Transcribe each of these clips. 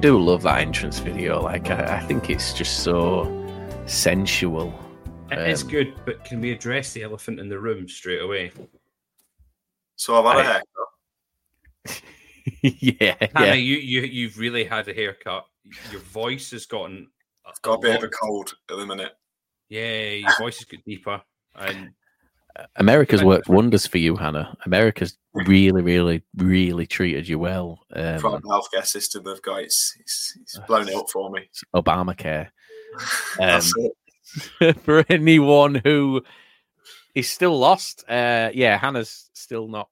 Do love that entrance video. Like, I, I think it's just so sensual. It is Um, good, but can we address the elephant in the room straight away? So I've had a I- haircut. yeah, Hannah, yeah. you you you've really had a haircut. Your voice has gotten I've got a bit of a cold at the minute. Yeah, your voice has got deeper, and America's worked wonders for you, Hannah. America's really, really, really treated you well. Um, Private healthcare system they've got, it's, it's, it's blown it up for me. Obamacare. Um, for anyone who is still lost, uh, yeah, Hannah's still not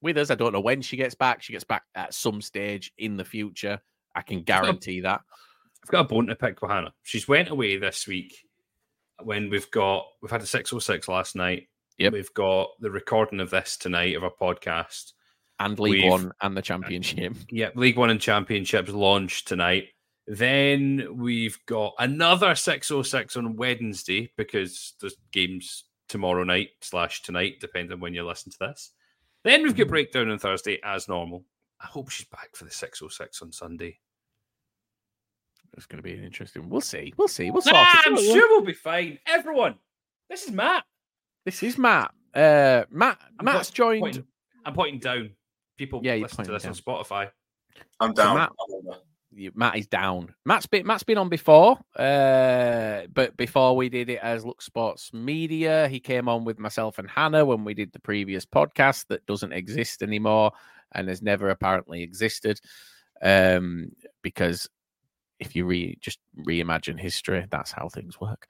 with us. I don't know when she gets back. She gets back at some stage in the future. I can guarantee that. I've got a bone to pick with Hannah. She's went away this week when we've got we've had a six oh six last night. Yep. We've got the recording of this tonight of our podcast. And League We've- One and the Championship. Yeah, League One and Championships launched tonight. Then we've got another 606 on Wednesday because there's games tomorrow night slash tonight, depending on when you listen to this. Then we've got mm. breakdown on Thursday as normal. I hope she's back for the 606 on Sunday. It's going to be an interesting. We'll see. We'll see. We'll sort Nah, it I'm sure we'll be fine. Everyone, this is Matt. This is Matt. Uh, Matt. I'm Matt's point- joined. Pointing, I'm pointing down. People Yeah, listen to pointing this on Spotify. I'm So down. Matt- I'm you- Matt is down. Matt's been Matt's been on before, uh, but before we did it as Look Sports Media, he came on with myself and Hannah when we did the previous podcast that doesn't exist anymore and has never apparently existed. Um, because if you re just reimagine history, that's how things work.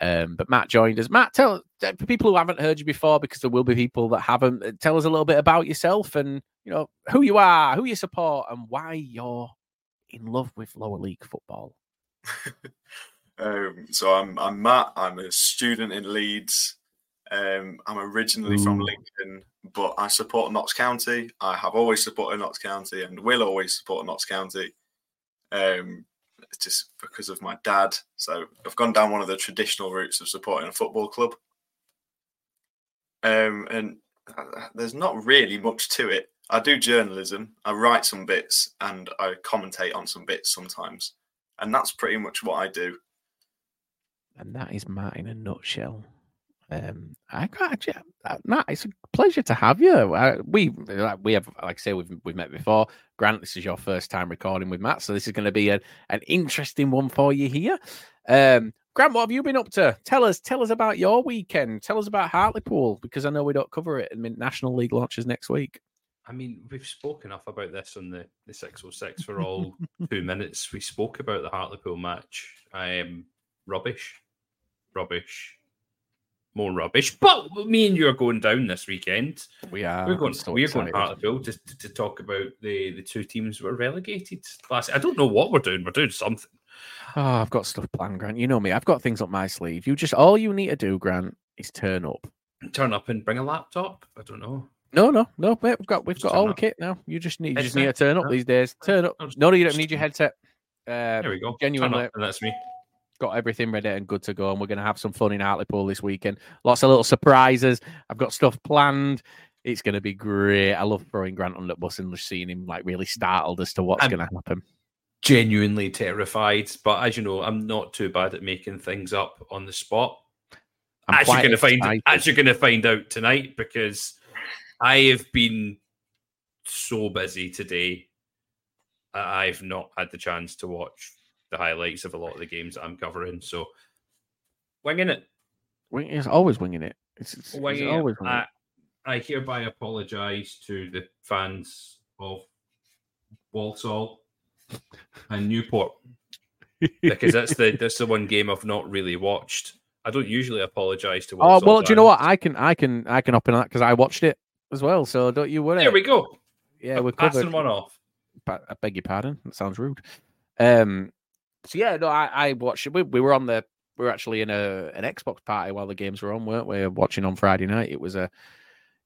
Um, but Matt joined us. Matt, tell uh, for people who haven't heard you before, because there will be people that haven't. uh, Tell us a little bit about yourself and you know who you are, who you support, and why you're in love with lower league football. Um, so I'm I'm Matt. I'm a student in Leeds. Um, I'm originally from Lincoln, but I support Notts County. I have always supported Notts County and will always support Notts County. Um, it's just because of my dad. So I've gone down one of the traditional routes of supporting a football club. Um, and uh, there's not really much to it. I do journalism. I write some bits and I commentate on some bits sometimes, and that's pretty much what I do. And that is Matt in a nutshell. Um, I can't, yeah, uh, Matt, it's a pleasure to have you. Uh, we we have, like I say, we've we've met before. Grant, this is your first time recording with Matt, so this is going to be a, an interesting one for you here. Um, Grant, what have you been up to? Tell us, tell us about your weekend. Tell us about Hartlepool because I know we don't cover it. I mean, National League launches next week. I mean, we've spoken enough about this on the, the 606 for all two minutes. We spoke about the Hartlepool match. Um, rubbish. Rubbish. More rubbish. But me and you are going down this weekend. We are. We're going. so we're going excited. Hartlepool to, to, to talk about the the two teams that were relegated last. I don't know what we're doing. We're doing something. Oh, I've got stuff planned, Grant. You know me. I've got things up my sleeve. You just all you need to do, Grant, is turn up. Turn up and bring a laptop. I don't know. No, no, no. Mate, we've got we've Just got all the kit now. You just need you just need to turn up No. these days. Turn up. No, no, you don't need your headset. Uh, There we go. genuinely. Turn up, and that's me. Got everything ready and good to go, and we're going to have some fun in Hartlepool this weekend. Lots of little surprises. I've got stuff planned. It's going to be great. I love throwing Grant on the bus and seeing him like really startled as to what's I'm- going to happen. Genuinely terrified, but as you know, I'm not too bad at making things up on the spot. I'm as you're going to find, as you're going to find out tonight, because I have been so busy today. I've not had the chance to watch the highlights of a lot of the games that I'm covering. So, winging it, Wing- It's always winging it. It's, it's, it's winging it. I, I hereby apologise to the fans of Walsall and Newport because that's the that's the one game I've not really watched. I don't usually apologise to. oh Walsall well, do you know what? I can I can I can up in that because I watched it as well. So don't you worry. There we go. yeah, we're passing covered. one off. I beg your pardon. That sounds rude. Um, so yeah, no, I, I watched. We, we were on the we were actually in a an Xbox party while the games were on, weren't we? Watching on Friday night. It was a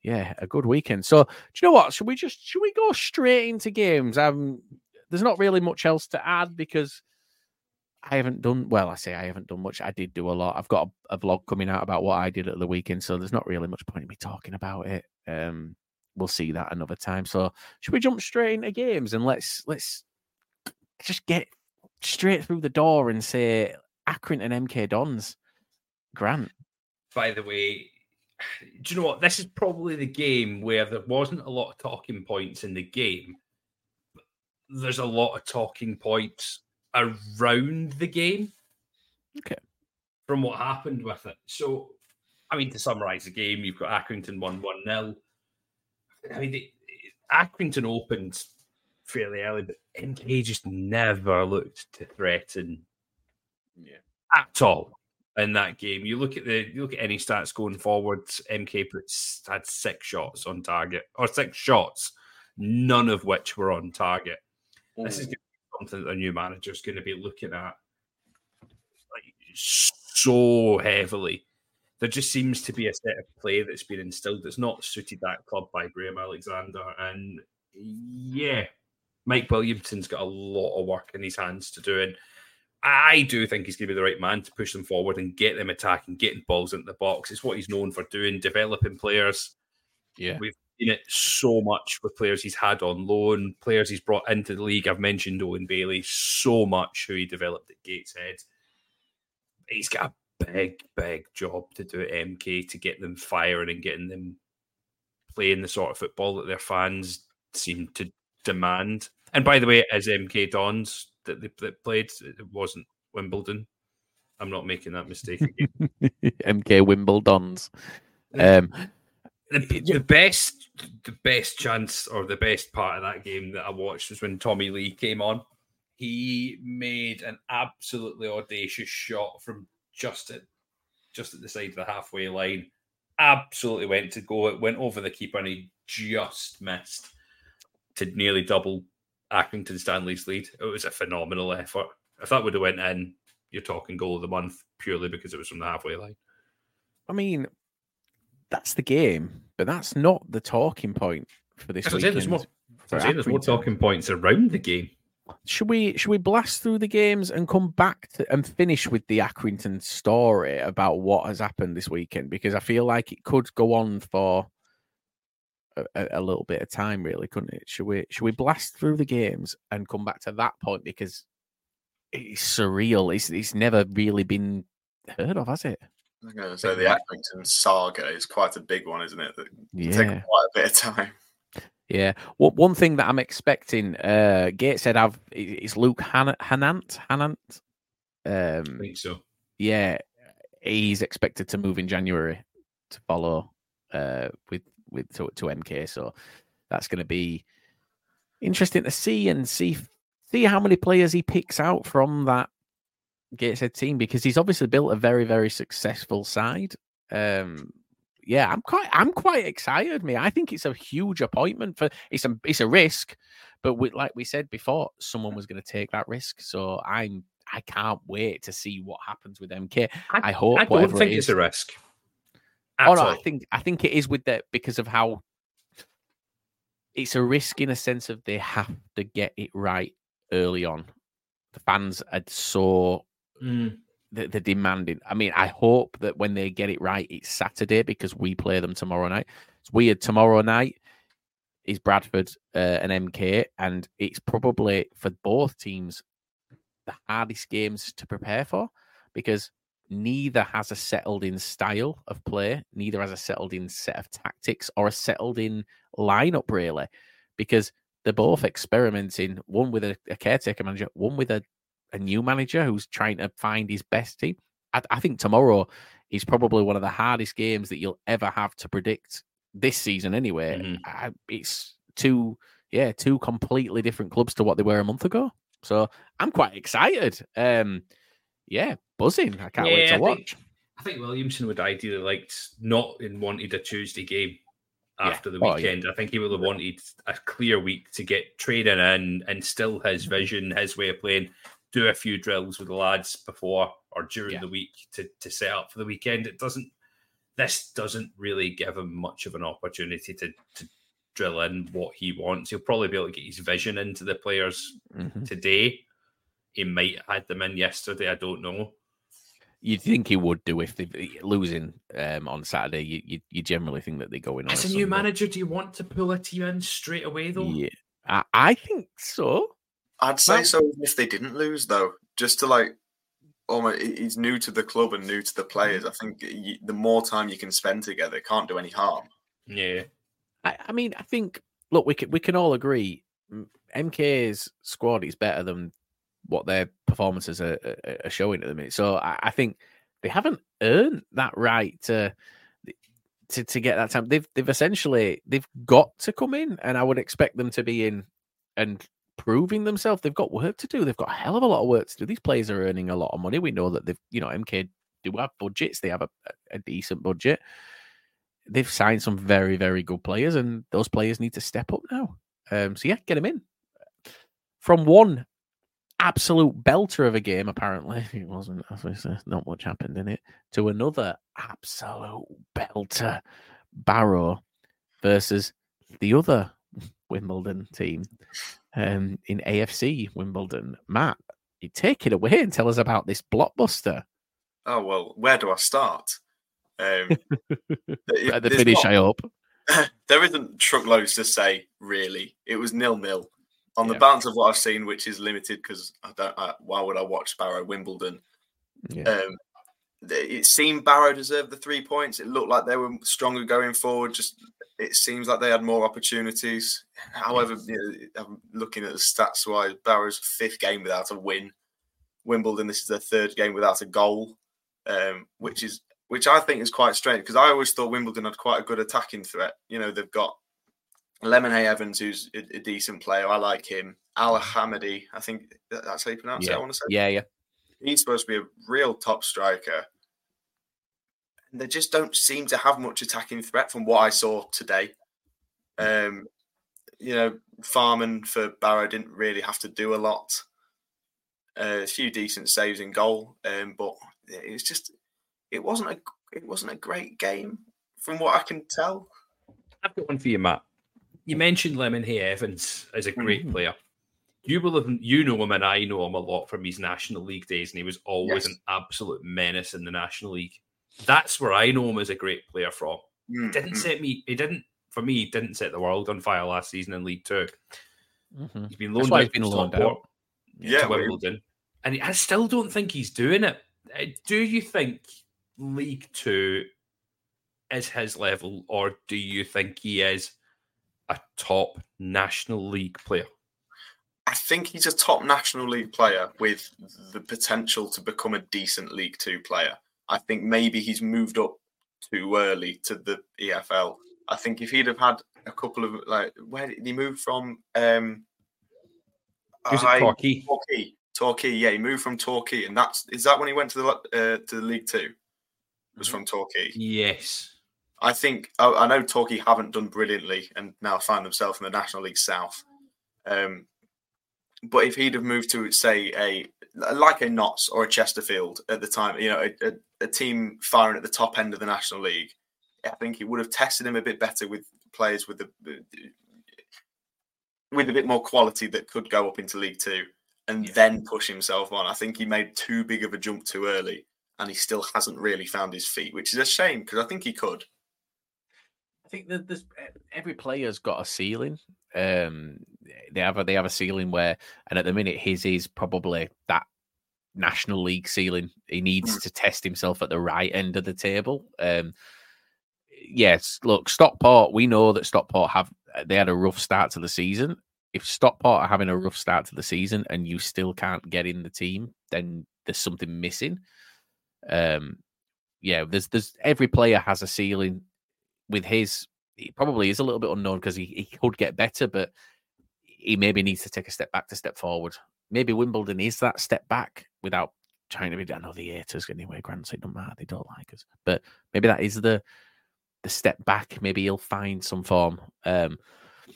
yeah a good weekend. So do you know what? Should we just should we go straight into games? Um, there's not really much else to add because I haven't done well. I say I haven't done much. I did do a lot. I've got a, a vlog coming out about what I did at the weekend, so there's not really much point in me talking about it. Um, we'll see that another time. So should we jump straight into games and let's let's just get straight through the door and say Accrington MK Dons, Grant. By the way, do you know what? This is probably the game where there wasn't a lot of talking points in the game. There's a lot of talking points around the game. Okay. From what happened with it. So, I mean, to summarise the game, you've got Accrington 1 1 0. I mean, Accrington opened fairly early, but MK just never looked to threaten at all in that game. You look at the you look at any stats going forward. MK puts had six shots on target or six shots, none of which were on target. This is mm. gonna be something that a new manager is going to be looking at like so heavily. There just seems to be a set of play that's been instilled that's not suited that club by Graham Alexander. And yeah, Mike Williamson's got a lot of work in his hands to do. And I do think he's going to be the right man to push them forward and get them attacking, getting balls into the box. It's what he's known for doing, developing players. Yeah. We've seen it so much with players he's had on loan, players he's brought into the league. I've mentioned Owen Bailey so much, who he developed at Gateshead. He's got a big, big job to do at MK to get them firing and getting them playing the sort of football that their fans seem to demand. And by the way, as MK Dons that they that played, it wasn't Wimbledon. I'm not making that mistake again. MK Wimbledon's. Um, the, the best the best chance or the best part of that game that I watched was when Tommy Lee came on. He made an absolutely audacious shot from just at just at the side of the halfway line. Absolutely went to go. It went over the keeper and he just missed to nearly double Accrington Stanley's lead. It was a phenomenal effort. If that would have went in, you're talking goal of the month purely because it was from the halfway line. I mean, that's the game, but that's not the talking point for this weekend. there's more, saying there's more talking points around the game. Should we should we blast through the games and come back to, and finish with the Accrington story about what has happened this weekend? Because I feel like it could go on for a, a- a little bit of time, really, couldn't it? Should we should we blast through the games and come back to that point because it's surreal. It's it's never really been heard of, has it? I was going to say the Accrington saga is quite a big one, isn't it? That Yeah. take quite a bit of time. Yeah. What one thing that I'm expecting, uh Gateshead have i- is Luke Han- Hannant. Hannant. I Um think so. yeah, he's expected to move in January to follow uh with with to, to MK. So that's gonna be interesting to see and see see how many players he picks out from that Gateshead team because he's obviously built a very, very successful side Um, yeah, I'm quite I'm quite excited. Me, I think it's a huge appointment for it's a it's a risk, but we, like we said before, someone was going to take that risk. So I'm I can't wait to see what happens with MK. I, I hope. I don't think it it's a risk. Oh no, all. I think I think it is with that because of how it's a risk in a sense of they have to get it right early on. The fans are so mm. they're, they're demanding. I mean, I hope that when they get it right, it's Saturday because we play them tomorrow night. It's weird. Tomorrow night is Bradford uh, and MK, and it's probably for both teams the hardest games to prepare for because neither has a settled in style of play, neither has a settled in set of tactics or a settled in lineup, really, because they're both experimenting, one with a, a caretaker manager, one with a, a new manager who's trying to find his best team. I, I think tomorrow is probably one of the hardest games that you'll ever have to predict this season, anyway. Mm-hmm. I, it's two, yeah, two completely different clubs to what they were a month ago. So I'm quite excited. Um, yeah, buzzing. I can't yeah, wait to I watch. Think, I think Williamson would ideally liked not and wanted a Tuesday game after yeah. the weekend. Oh, yeah. I think he would have wanted a clear week to get training in and still his mm-hmm. vision, his way of playing, do a few drills with the lads before or during yeah. the week to, to set up for the weekend. It doesn't this doesn't really give him much of an opportunity to, to drill in what he wants. He'll probably be able to get his vision into the players mm-hmm. today. He might have had them in yesterday. I don't know. You'd think he would do if they're eh, losing um, on Saturday. You, you, you generally think that they go in. As a, new manager, do you want to pull a team in straight away though? Yeah, I, I think so. I'd say well, so if they didn't lose though, just to like almost he's new to the club and new to the players. Mm. I think eh, the more time you can spend together can't do any harm. Yeah, I, I mean, I think look, we can we can all agree MK's squad is better than what their performances are, are showing at the minute. So I, I, think they haven't earned that right to to to get that time. They've they've essentially they've got to come in, and I would expect them to be in and proving themselves. They've got work to do. They've got a hell of a lot of work to do. These players are earning a lot of money. We know that they've you know MK do have budgets. They have a, a decent budget they've signed some very, very good players, and those players need to step up now. Um, so yeah, get them in. From one absolute belter of a game, apparently it wasn't. Not much happened in it. To another absolute belter, Barrow versus the other Wimbledon team um, in AFC Wimbledon. Matt, you take it away and tell us about this blockbuster. Oh well, where do I start? Um, At the finish, not, I hope. there isn't truckloads to say, really. It was nil nil. On the yeah. balance of what I've seen, which is limited because I don't. I, why would I watch Barrow Wimbledon? Yeah. Um, it seemed Barrow deserved the three points. It looked like they were stronger going forward. Just it seems like they had more opportunities. However, you know, I'm looking at the stats wise, Barrow's fifth game without a win. Wimbledon, this is their third game without a goal, um, which is which I think is quite strange because I always thought Wimbledon had quite a good attacking threat. You know, they've got Lemonheigh Evans, who's a, a decent player. I like him. Al Hamadi, I think that's how you pronounce yeah. it. I want to say. Yeah, yeah. He's supposed to be a real top striker. And they just don't seem to have much attacking threat from what I saw today. Um, you know, Farman for Barrow didn't really have to do a lot. Uh, a few decent saves in goal, um, but it's just it wasn't a it wasn't a great game from what I can tell. I've got one for you, Matt. You mentioned Lemonheigh Evans as a great mm-hmm. player. You will have, you know him, and I know him a lot from his National League days, and he was always yes. an absolute menace in the National League. That's where I know him as a great player from. Mm-hmm. He didn't set me. He didn't for me. He didn't set the world on fire last season in League 2 mm-hmm. He's been loaned out. He's been loaned out. Yeah, to Wimbledon, and I still don't think he's doing it. Uh, do you think League Two is his level, or do you think he is a top National League player? I think he's a top National League player with the potential to become a decent League Two player. I think maybe he's moved up too early to the EFL. I think if he'd have had a couple of like, where did he move from? Um, Who's it, Torquay? Torquay. Torquay. Yeah, he moved from Torquay, and that's is that when he went to the uh, to the League Two. was from Torquay. Yes. I think I, I know Torquay haven't done brilliantly and now find themselves in the National League South. Um, but if he'd have moved to say a like a Notts or a Chesterfield at the time, you know, a, a, a team firing at the top end of the National League, I think it would have tested him a bit better with players with the with a bit more quality that could go up into League Two and Yeah. then push himself on. I think he made too big of a jump too early, and he still hasn't really found his feet, which is a shame because I think he could. I think that there's every player's got a ceiling. Um, they have a they have a ceiling where, and at the minute, his is probably that national league ceiling. He needs to test himself at the right end of the table. Um, yes, look, Stockport. We know that Stockport have they had a rough start to the season. If Stockport are having a rough start to the season and you still can't get in the team, then there's something missing. Um, yeah, there's there's every player has a ceiling. With his, he probably is a little bit unknown because he, he could get better, but he maybe needs to take a step back to step forward. Maybe Wimbledon is that step back without trying to be. I know the haters anyway. Grant say it don't matter; they don't like us, but maybe that is the the step back. Maybe he'll find some form. Um,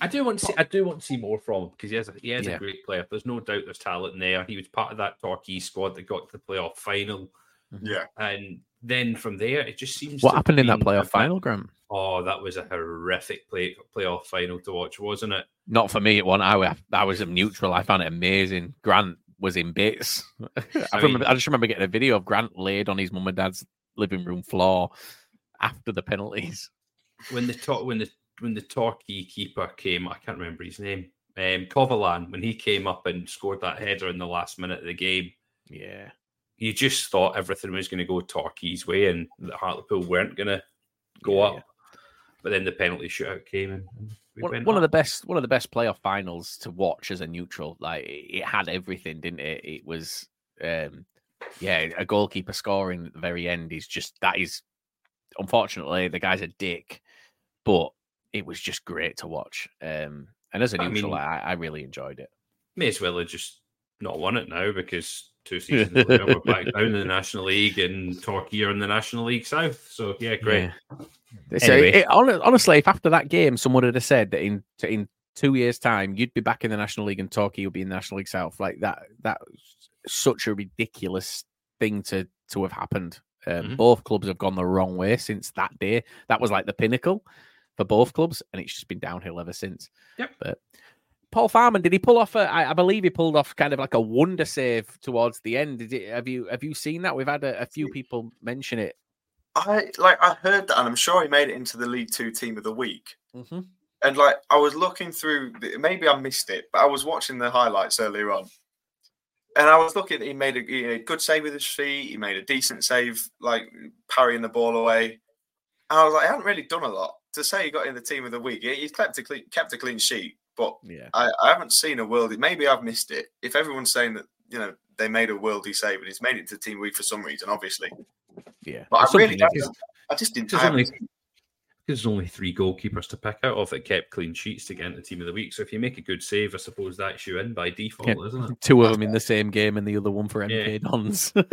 I do want to see. I do want to see more from him because he has. A, he is Yeah. a great player. There's no doubt there's talent there. He was part of that Torquay squad that got to the playoff final, Yeah, and then from there it just seems. what to happened in that playoff final, Grant? Oh, that was a horrific play playoff final to watch, wasn't it? Not for me. It one. I I was a neutral. I found it amazing. Grant was in bits. I, I remember. mean- I just remember getting a video of Grant laid on his mum and dad's living room floor after the penalties. When the top when the when the Torquay keeper came, I can't remember his name. Um, Covolan, when he came up and scored that header in the last minute of the game, Yeah. You just thought everything was going to go Torquay's way and that Hartlepool weren't going to go Yeah, up. yeah. But then the penalty shootout came and we one, went one of the best one of the best playoff finals to watch as a neutral. Like it, had everything, didn't it? It was um yeah, a goalkeeper scoring at the very end is just that is unfortunately the guy's a dick, but it was just great to watch. Um and as a I neutral, mean- I, I really enjoyed it. may as well have just not won it now because two seasons later we're back down in the National League and Torquay are in the National League South. So yeah, great. Yeah. So Anyway. it- honestly, if after that game someone had have said that in in two years' time you'd be back in the National League and Torquay would be in the National League South, like that, that such a ridiculous thing to to have happened. Um, Mhm. Both clubs have gone the wrong way since that day. That was like the pinnacle for both clubs, and it's just been downhill ever since. Yep. But Paul Farman, did he pull off? A, I, I believe he pulled off kind of like a wonder save towards the end. Did it? Have you have you seen that? We've had a, a few people mention it. I like I heard that, and I'm sure he made it into the League Two Team of the Week. Mm-hmm. And like I was looking through, the, maybe I missed it, but I was watching the highlights earlier on, and I was looking. He made a, he made a good save with his feet. He made a decent save, like parrying the ball away. And I was like, I haven't really done a lot to say he got in the Team of the Week. He, he's kept a clean, kept a clean sheet, but Yeah. I, I haven't seen a worldie. Maybe I've missed it. If everyone's saying that you know they made a worldie save and he's made it to Team Week for some reason, obviously, Yeah. but I really, is- I just didn't. There's only, there's only three goalkeepers to pick out of that kept clean sheets to get into team of the week. So if you make a good save, I suppose that's you in by default, Yeah. isn't it? two of them in the same game and the other one for Yeah. MK Dons.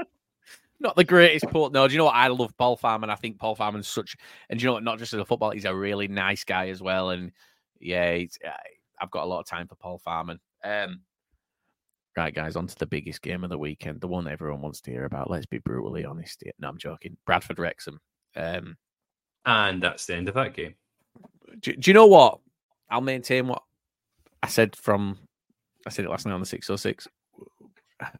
not the greatest port. No, do you know what? I love Paul Farman. I think Paul Farman's such, and do you know what? Not just as a footballer, he's a really nice guy as well. And yeah, uh, I've got a lot of time for Paul Farman. Um, right, guys, on to the biggest game of the weekend, the one everyone wants to hear about. Let's be brutally honest. here. No, I'm joking. Bradford Wrexham. Um, And that's the end of that game. do, do you know what? I'll maintain what I said from I said it last night on the 606.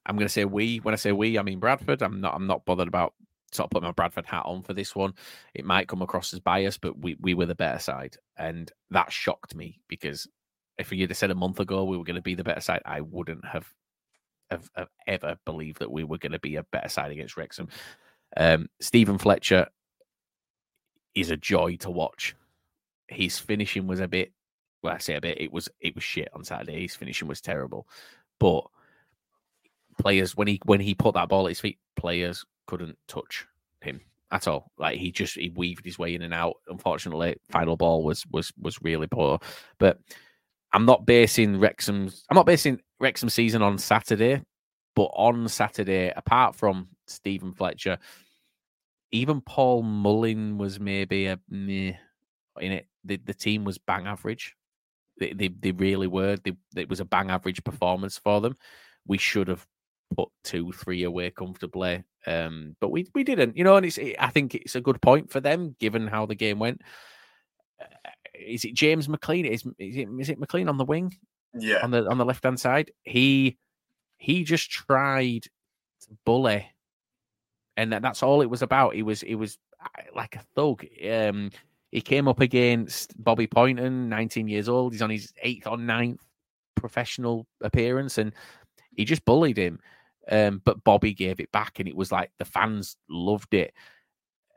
I'm going to say we. When I say we, I mean Bradford. I'm not. I'm not bothered about sort of put my Bradford hat on for this one. It might come across as biased, but we we were the better side, and that shocked me because if you'd have said a month ago we were going to be the better side, I wouldn't have have, have ever believed that we were going to be a better side against Wrexham. Um, Steven Fletcher is a joy to watch. His finishing was a bit. Well, I say a bit. It was it was shit on Saturday. His finishing was terrible, but players when he when he put that ball at his feet, players couldn't touch him at all. Like he just he weaved his way in and out. Unfortunately, final ball was was was really poor. But I'm not basing Wrexham's I'm not basing Wrexham season on Saturday, but on Saturday, apart from Steven Fletcher, even Paul Mullin was maybe a meh in it. The the team was bang average. They they, they really were. They, it was a bang average performance for them. We should have put two, three away comfortably, um, but we we didn't. You know, and it's I think it's a good point for them given how the game went. Uh, is it James McLean? Is is it is it McLean on the wing? Yeah, on the on the left hand side. He he just tried to bully and that, that's all it was about. He was he was uh, like a thug. Um, he came up against Bobby Pointon, 19 years old. He's on his eighth or ninth professional appearance, and he just bullied him. Um, but Bobby gave it back, and it was like the fans loved it.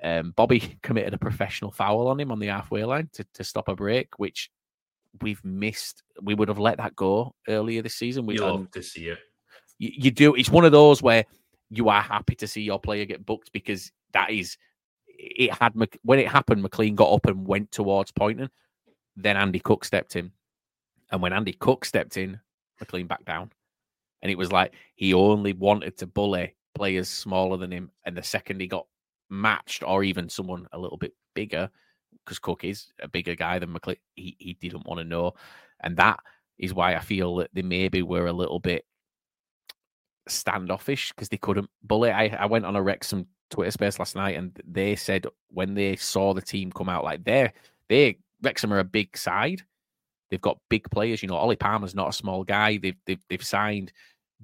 Um, Bobby committed a professional foul on him on the halfway line to, to stop a break, which we've missed. We would have let that go earlier this season. We love to see it. You, you do. It's one of those where you are happy to see your player get booked because that is it had when it happened mclean got up and went towards Pointon then andy cook stepped in and when andy cook stepped in mclean backed down and it was like he only wanted to bully players smaller than him and the second he got matched or even someone a little bit bigger because cook is a bigger guy than mclean he, he didn't want to know and that is why i feel that they maybe were a little bit standoffish because they couldn't bully. I, I went on a Wrexham Twitter space last night and they said when they saw the team come out, like they're they Wrexham are a big side. They've got big players. You know, Ollie Palmer's not a small guy. They've they've, they've signed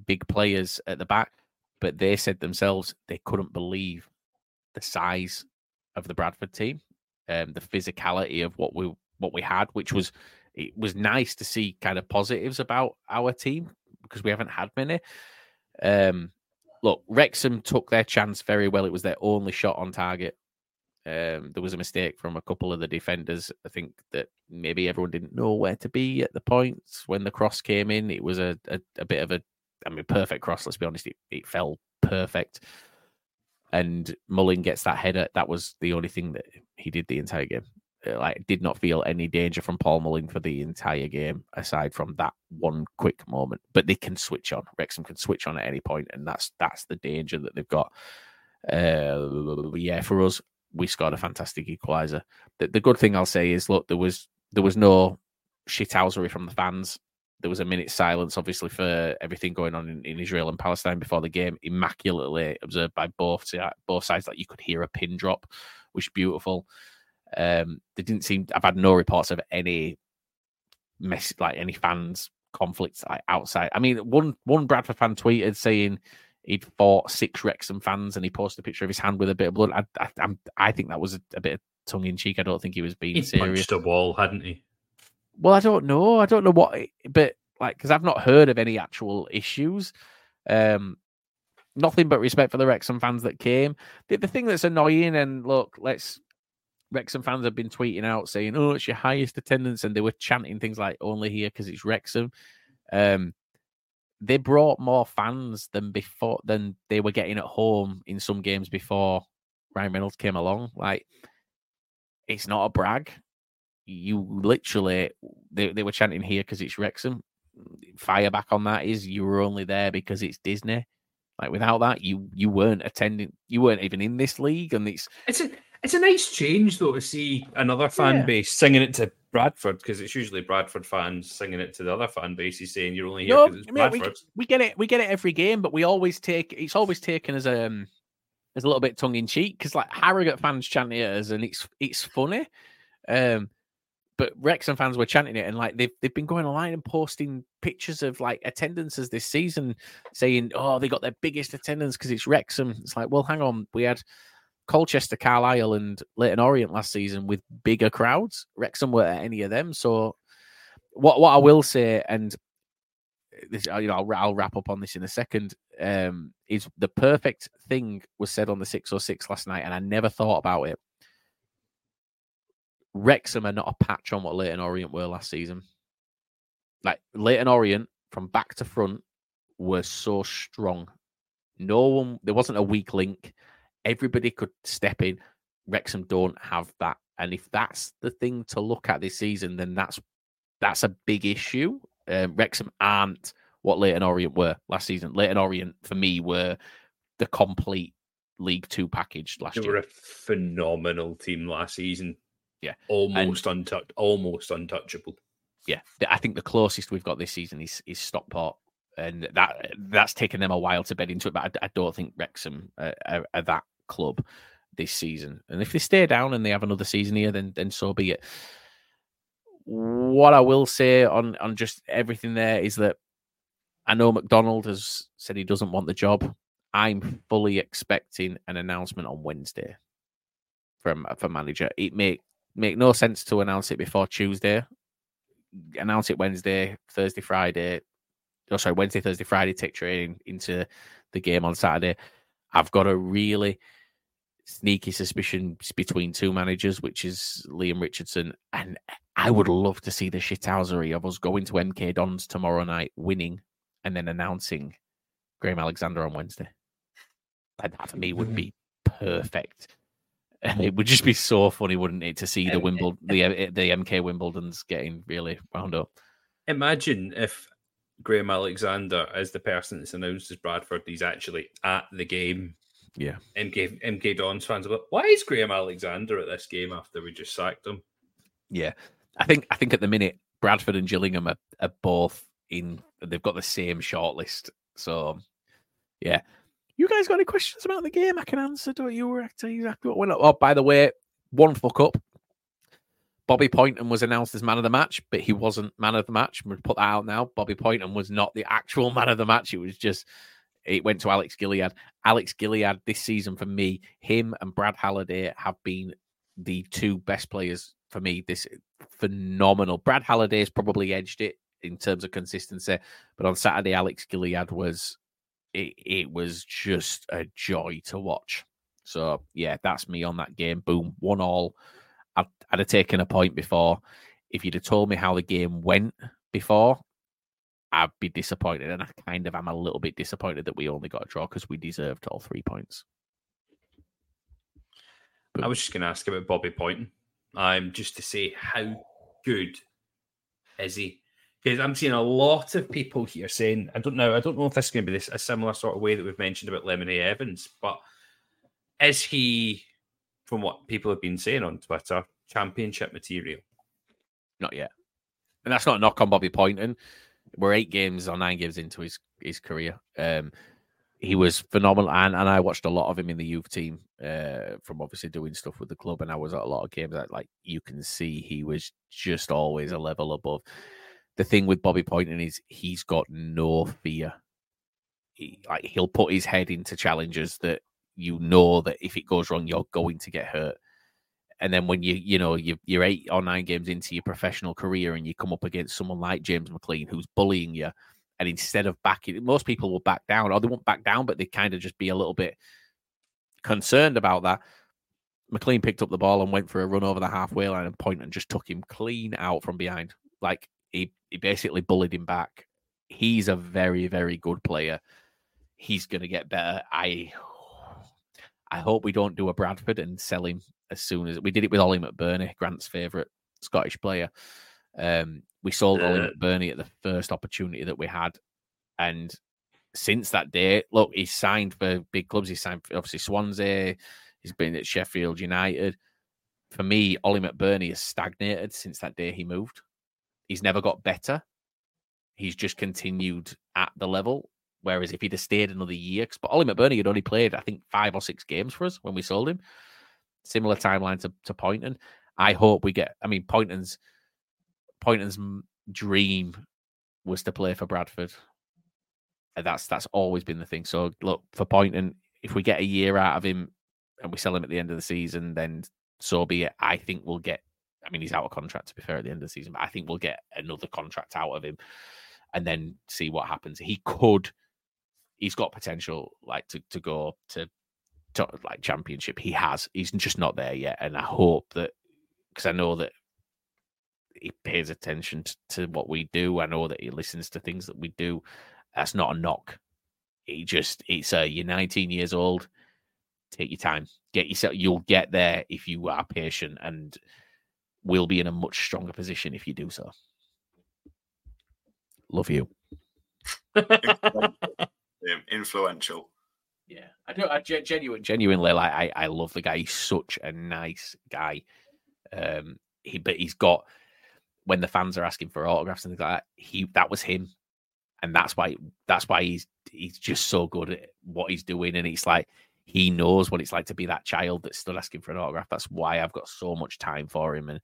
big players at the back, but they said themselves they couldn't believe the size of the Bradford team, um, the physicality of what we what we had, which was it was nice to see kind of positives about our team because we haven't had many. Um, look, Wrexham took their chance very well. It was their only shot on target. Um, there was a mistake from a couple of the defenders. I think that maybe everyone didn't know where to be at the points when the cross came in. It was a, a, a bit of a, I mean, perfect cross. Let's be honest, it, it fell perfect. And Mullin gets that header. That was the only thing that he did the entire game. Uh, like did not feel any danger from Paul Mullin for the entire game, aside from that one quick moment. But they can switch on. Wrexham can switch on at any point, and that's that's the danger that they've got. Uh, yeah, for us, we scored a fantastic equaliser. The, the good thing I'll say is, look, there was there was no shithousery from the fans. There was a minute silence, obviously, for everything going on in, in Israel and Palestine before the game. Immaculately observed by both both sides. Like you could hear a pin drop, which beautiful. Um, they didn't seem. I've had no reports of any mess, like any fans conflicts like, outside. I mean, one one Bradford fan tweeted saying he'd fought six Wrexham fans, and he posted a picture of his hand with a bit of blood. I I, I'm, I think that was a, a bit of tongue in cheek. I don't think he was being he serious. Punched a wall, hadn't he? Well, I don't know. I don't know what, but like, because I've not heard of any actual issues. Um, nothing but respect for the Wrexham fans that came. The, the thing that's annoying, and look, let's Wrexham fans have been tweeting out saying, "Oh, it's your highest attendance," and they were chanting things like "Only here because it's Wrexham." Um, they brought more fans than before than they were getting at home in some games before Ryan Reynolds came along. Like, it's not a brag. You literally they, they were chanting here because it's Wrexham. Fire back on that is you were only there because it's Disney. Like without that, you you weren't attending. You weren't even in this league, and it's it's a it's a nice change though to see another fan yeah. base singing it to Bradford because it's usually Bradford fans singing it to the other fan bases saying you're only here because no, it's Bradford. We, we, get it, we get it every game, but we always take it's always taken as a um, as a little bit tongue in cheek because like Harrogate fans chant it as and it's it's funny. Um, but Wrexham fans were chanting it, and like they've they've been going online and posting pictures of like attendances this season, saying, "Oh, they got their biggest attendance because it's Wrexham." It's like, well, hang on, we had Colchester, Carlisle, and Leyton Orient last season with bigger crowds. Wrexham were at any of them. So, what what I will say, and this, you know, I'll, I'll wrap up on this in a second. Um, is the perfect thing was said on the six or oh six last night, and I never thought about it. Wrexham are not a patch on what Leyton Orient were last season. Like Leyton Orient, from back to front, were so strong. No one, there wasn't a weak link everybody could step in. Wrexham don't have that, and if that's the thing to look at this season, then that's that's a big issue. Um, Wrexham aren't what Leyton Orient were last season. Leyton Orient for me were the complete League Two package last They year. were a phenomenal team last season. Yeah. almost untouched, almost untouchable. yeah, I think the closest we've got this season is is Stockport, and that that's taken them a while to bed into it. But I, I don't think Wrexham are, are, are that club this season. And if they stay down and they have another season here, then then so be it. What I will say on on just everything there is that I know McDonald has said he doesn't want the job. I'm fully expecting an announcement on Wednesday from from manager. It make make no sense to announce it before Tuesday announce it Wednesday, Thursday, Friday. Oh, sorry, Wednesday, Thursday, Friday. Take training into the game on Saturday. I've got a really sneaky suspicion between two managers, which is Liam Richardson, and I would love to see the shithousery of us going to MK Dons tomorrow night, winning, and then announcing Graham Alexander on Wednesday. That, that for me would be perfect. It would just be so funny, wouldn't it, to see the Wimbledon, the uh, the MK Wimbledon's getting really wound up. Imagine if Graham Alexander, as the person that's announced as Bradford, he's actually at the game. Yeah. MK MK Dons fans are like, why is Graham Alexander at this game after we just sacked him? Yeah, I think I think at the minute Bradford and Gillingham are, are both in. They've got the same shortlist. So, yeah. You guys got any questions about the game? I can answer. Don't you? You exactly what went up. Oh, by the way, one fuck up. Bobby Pointon was announced as man of the match, but he wasn't man of the match. We'll put that out now. Bobby Pointon was not the actual man of the match. It was just it went to Alex Gilliead. Alex Gilliead this season for me, him and Brad Halliday have been the two best players for me. This phenomenal. Brad Halliday has probably edged it in terms of consistency, but on Saturday, Alex Gilliead was it, it was just a joy to watch. So yeah, that's me on that game. Boom, one all. I'd, I'd have taken a point before. If you'd have told me how the game went before, I'd be disappointed, and I kind of am a little bit disappointed that we only got a draw because we deserved all three points. I was just going to ask about Bobby Pointon, um, just to say how good is he? Because I'm seeing a lot of people here saying, I don't know, I don't know if this is going to be this a similar sort of way that we've mentioned about Lemonheigh Evans, but is he, from what people have been saying on Twitter, championship material? Not yet. And that's not a knock on Bobby Pointon. We're eight games or nine games into his his career. Um, he was phenomenal, and, and I watched a lot of him in the youth team uh, from obviously doing stuff with the club, and I was at a lot of games that like you can see he was just always a level above. The thing with Bobby Pointon is he's got no fear. He, like he'll put his head into challenges that you know that if it goes wrong, you're going to get hurt and then when you you know you, you're eight or nine games into your professional career and you come up against someone like James McLean who's bullying you, and instead of backing, most people will back down or they won't back down, but they kind of just be a little bit concerned about that. McLean picked up the ball and went for a run over the halfway line and Pointon just took him clean out from behind. Like he, he basically bullied him back. He's a very, very good player. He's going to get better. I I hope we don't do a Bradford and sell him as soon as we did it with Ollie McBurnie, Grant's favourite Scottish player. Um, we sold Ollie Uh. McBurnie at the first opportunity that we had, and since that day, look, he's signed for big clubs. He's signed for obviously Swansea. He's been at Sheffield United. For me, Ollie McBurnie has stagnated since that day he moved. He's never got better. He's just continued at the level. Whereas if he'd have stayed another year, 'cause- but Ollie McBurnie had only played, I think, five or six games for us when we sold him. Similar timeline to, to Pointon. I hope we get. I mean, Pointon's Pointon's dream was to play for Bradford. And that's that's always been the thing. So look for Pointon, if we get a year out of him and we sell him at the end of the season, then so be it. I think we'll get. I mean, he's out of contract to be fair at the end of the season, but I think we'll get another contract out of him, and then see what happens. He could. He's got potential, like to to go to, to like championship. He has. He's just not there yet, and I hope that because I know that he pays attention t- to what we do. I know that he listens to things that we do. That's not a knock. He just it's a you're 19 years old. Take your time. Get yourself. You'll get there if you are patient, and we'll be in a much stronger position if you do so. Love you. Influential. Yeah, I do. I genuine, genuinely like. I, I love the guy. He's such a nice guy. Um, he but he's got when the fans are asking for autographs and things like that. He that was him, and that's why that's why he's he's just so good at what he's doing. And it's like he knows what it's like to be that child that's still asking for an autograph. That's why I've got so much time for him. And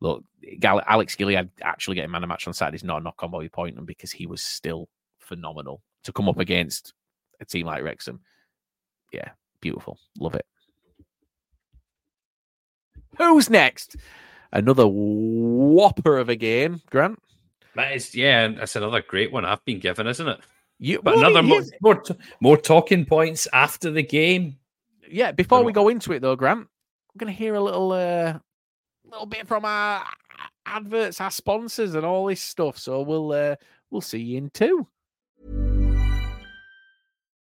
look, Alex Gilliead actually getting man of match on Saturday is not a knock on Bobby Pointon because he was still phenomenal to come up against a team like Wrexham. Yeah, beautiful. Love it. Who's next? Another whopper of a game, Grant. That is, yeah, that's another great one I've been given, isn't it? You, but another more, more, more talking points after the game. Yeah, before we go into it though, Grant, we're going to hear a little, uh, little bit from our adverts, our sponsors, and all this stuff. So we'll, uh, we'll see you in two.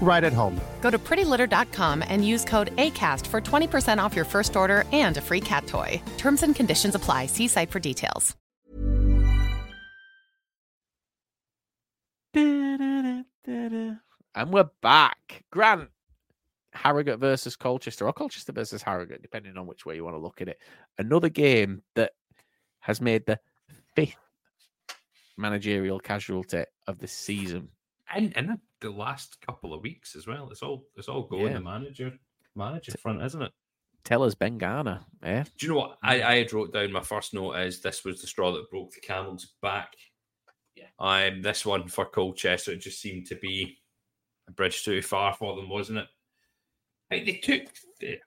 right at home. Go to prettylitter.com and use code ACAST for 20% off your first order and a free cat toy. Terms and conditions apply. See site for details. And we're back. Grant, Harrogate versus Colchester, or Colchester versus Harrogate, depending on which way you want to look at it. Another game that has made the fifth managerial casualty of the season. And in the last couple of weeks as well. It's all it's all going Yeah. the manager manager front, isn't it? Tell us Ben Garner, eh? Do you know what? I, I had wrote down my first note is this was the straw that broke the camel's back. Yeah. Um, this one for Colchester it just seemed to be a bridge too far for them, wasn't it? I- They took.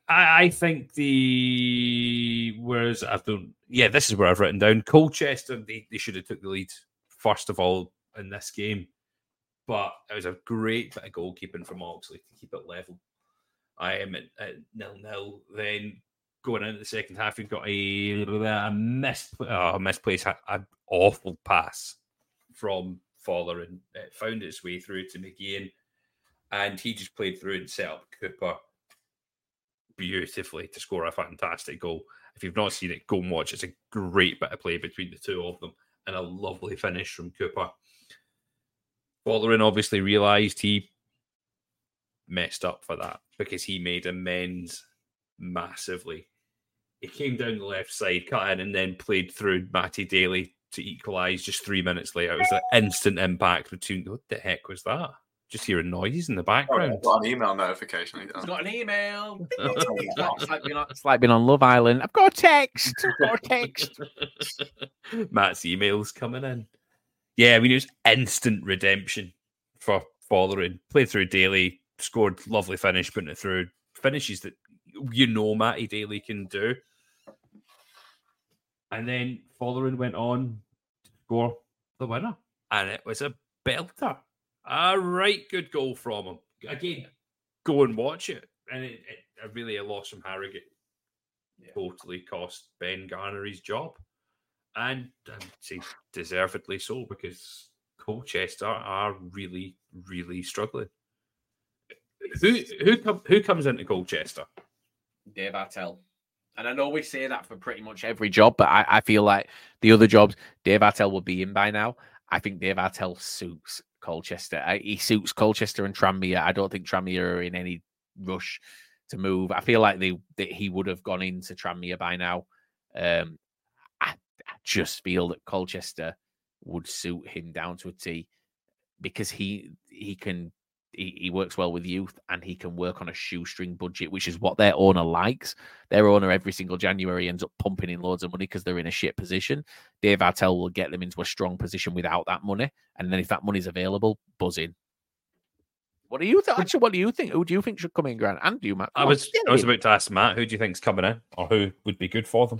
I, I think the whereas I don't. Yeah, this is where I've written down Colchester. They, they should have took the lead first of all in this game, but it was a great bit of goalkeeping from Oxley to keep it level. I am at, at nil nil. Then going into the second half, we've got a, a missed, oh, misplaced, an awful pass from Fowler and it found its way through to McGeehan, and he just played through and set up Cooper beautifully to score a fantastic goal. If you've not seen it, go and watch. It's a great bit of play between the two of them and a lovely finish from Cooper. Folarin obviously realised he messed up for that because he made amends massively. He came down the left side, cut in, and then played through Matty Daly to equalise just three minutes later. It was an instant impact between. What the heck was that? Just hearing noise in the Sorry, background. I've got an email notification. It's got an email. it's, like being on, it's like being on Love Island. I've got a text. I've got a text. Matt's emails coming in. Yeah, I mean, it was instant redemption for Folarin. Played through Daly, scored lovely finish, putting it through. Finishes that you know Matty Daly can do. And then Folarin went on to score the winner. And it was a belter. A right good goal from him. Again, go and watch it. And it, it, it really a loss from Harrogate totally cost Ben Garner his job. And say deservedly so because Colchester are really, really struggling. Who who who comes into Colchester? Dave Artell. And I know we say that for pretty much every job, but I, I feel like the other jobs, Dave Artell will be in by now. I think Dave Artell suits Colchester. He suits Colchester and Tranmere. I don't think Tranmere are in any rush to move. I feel like they that he would have gone into Tranmere by now. Um, I, just feel that Colchester would suit him down to a T because he he can he, he works well with youth and he can work on a shoestring budget, which is what their owner likes. Their owner every single January ends up pumping in loads of money because they're in a shit position. Dave Artell will get them into a strong position without that money. And then if that money's available, buzz in. What do you think? Actually, what do you think? Who do you think should come in, Grant? And do you, Matt? I was I was about to ask Matt, who do you think's coming in, or who would be good for them?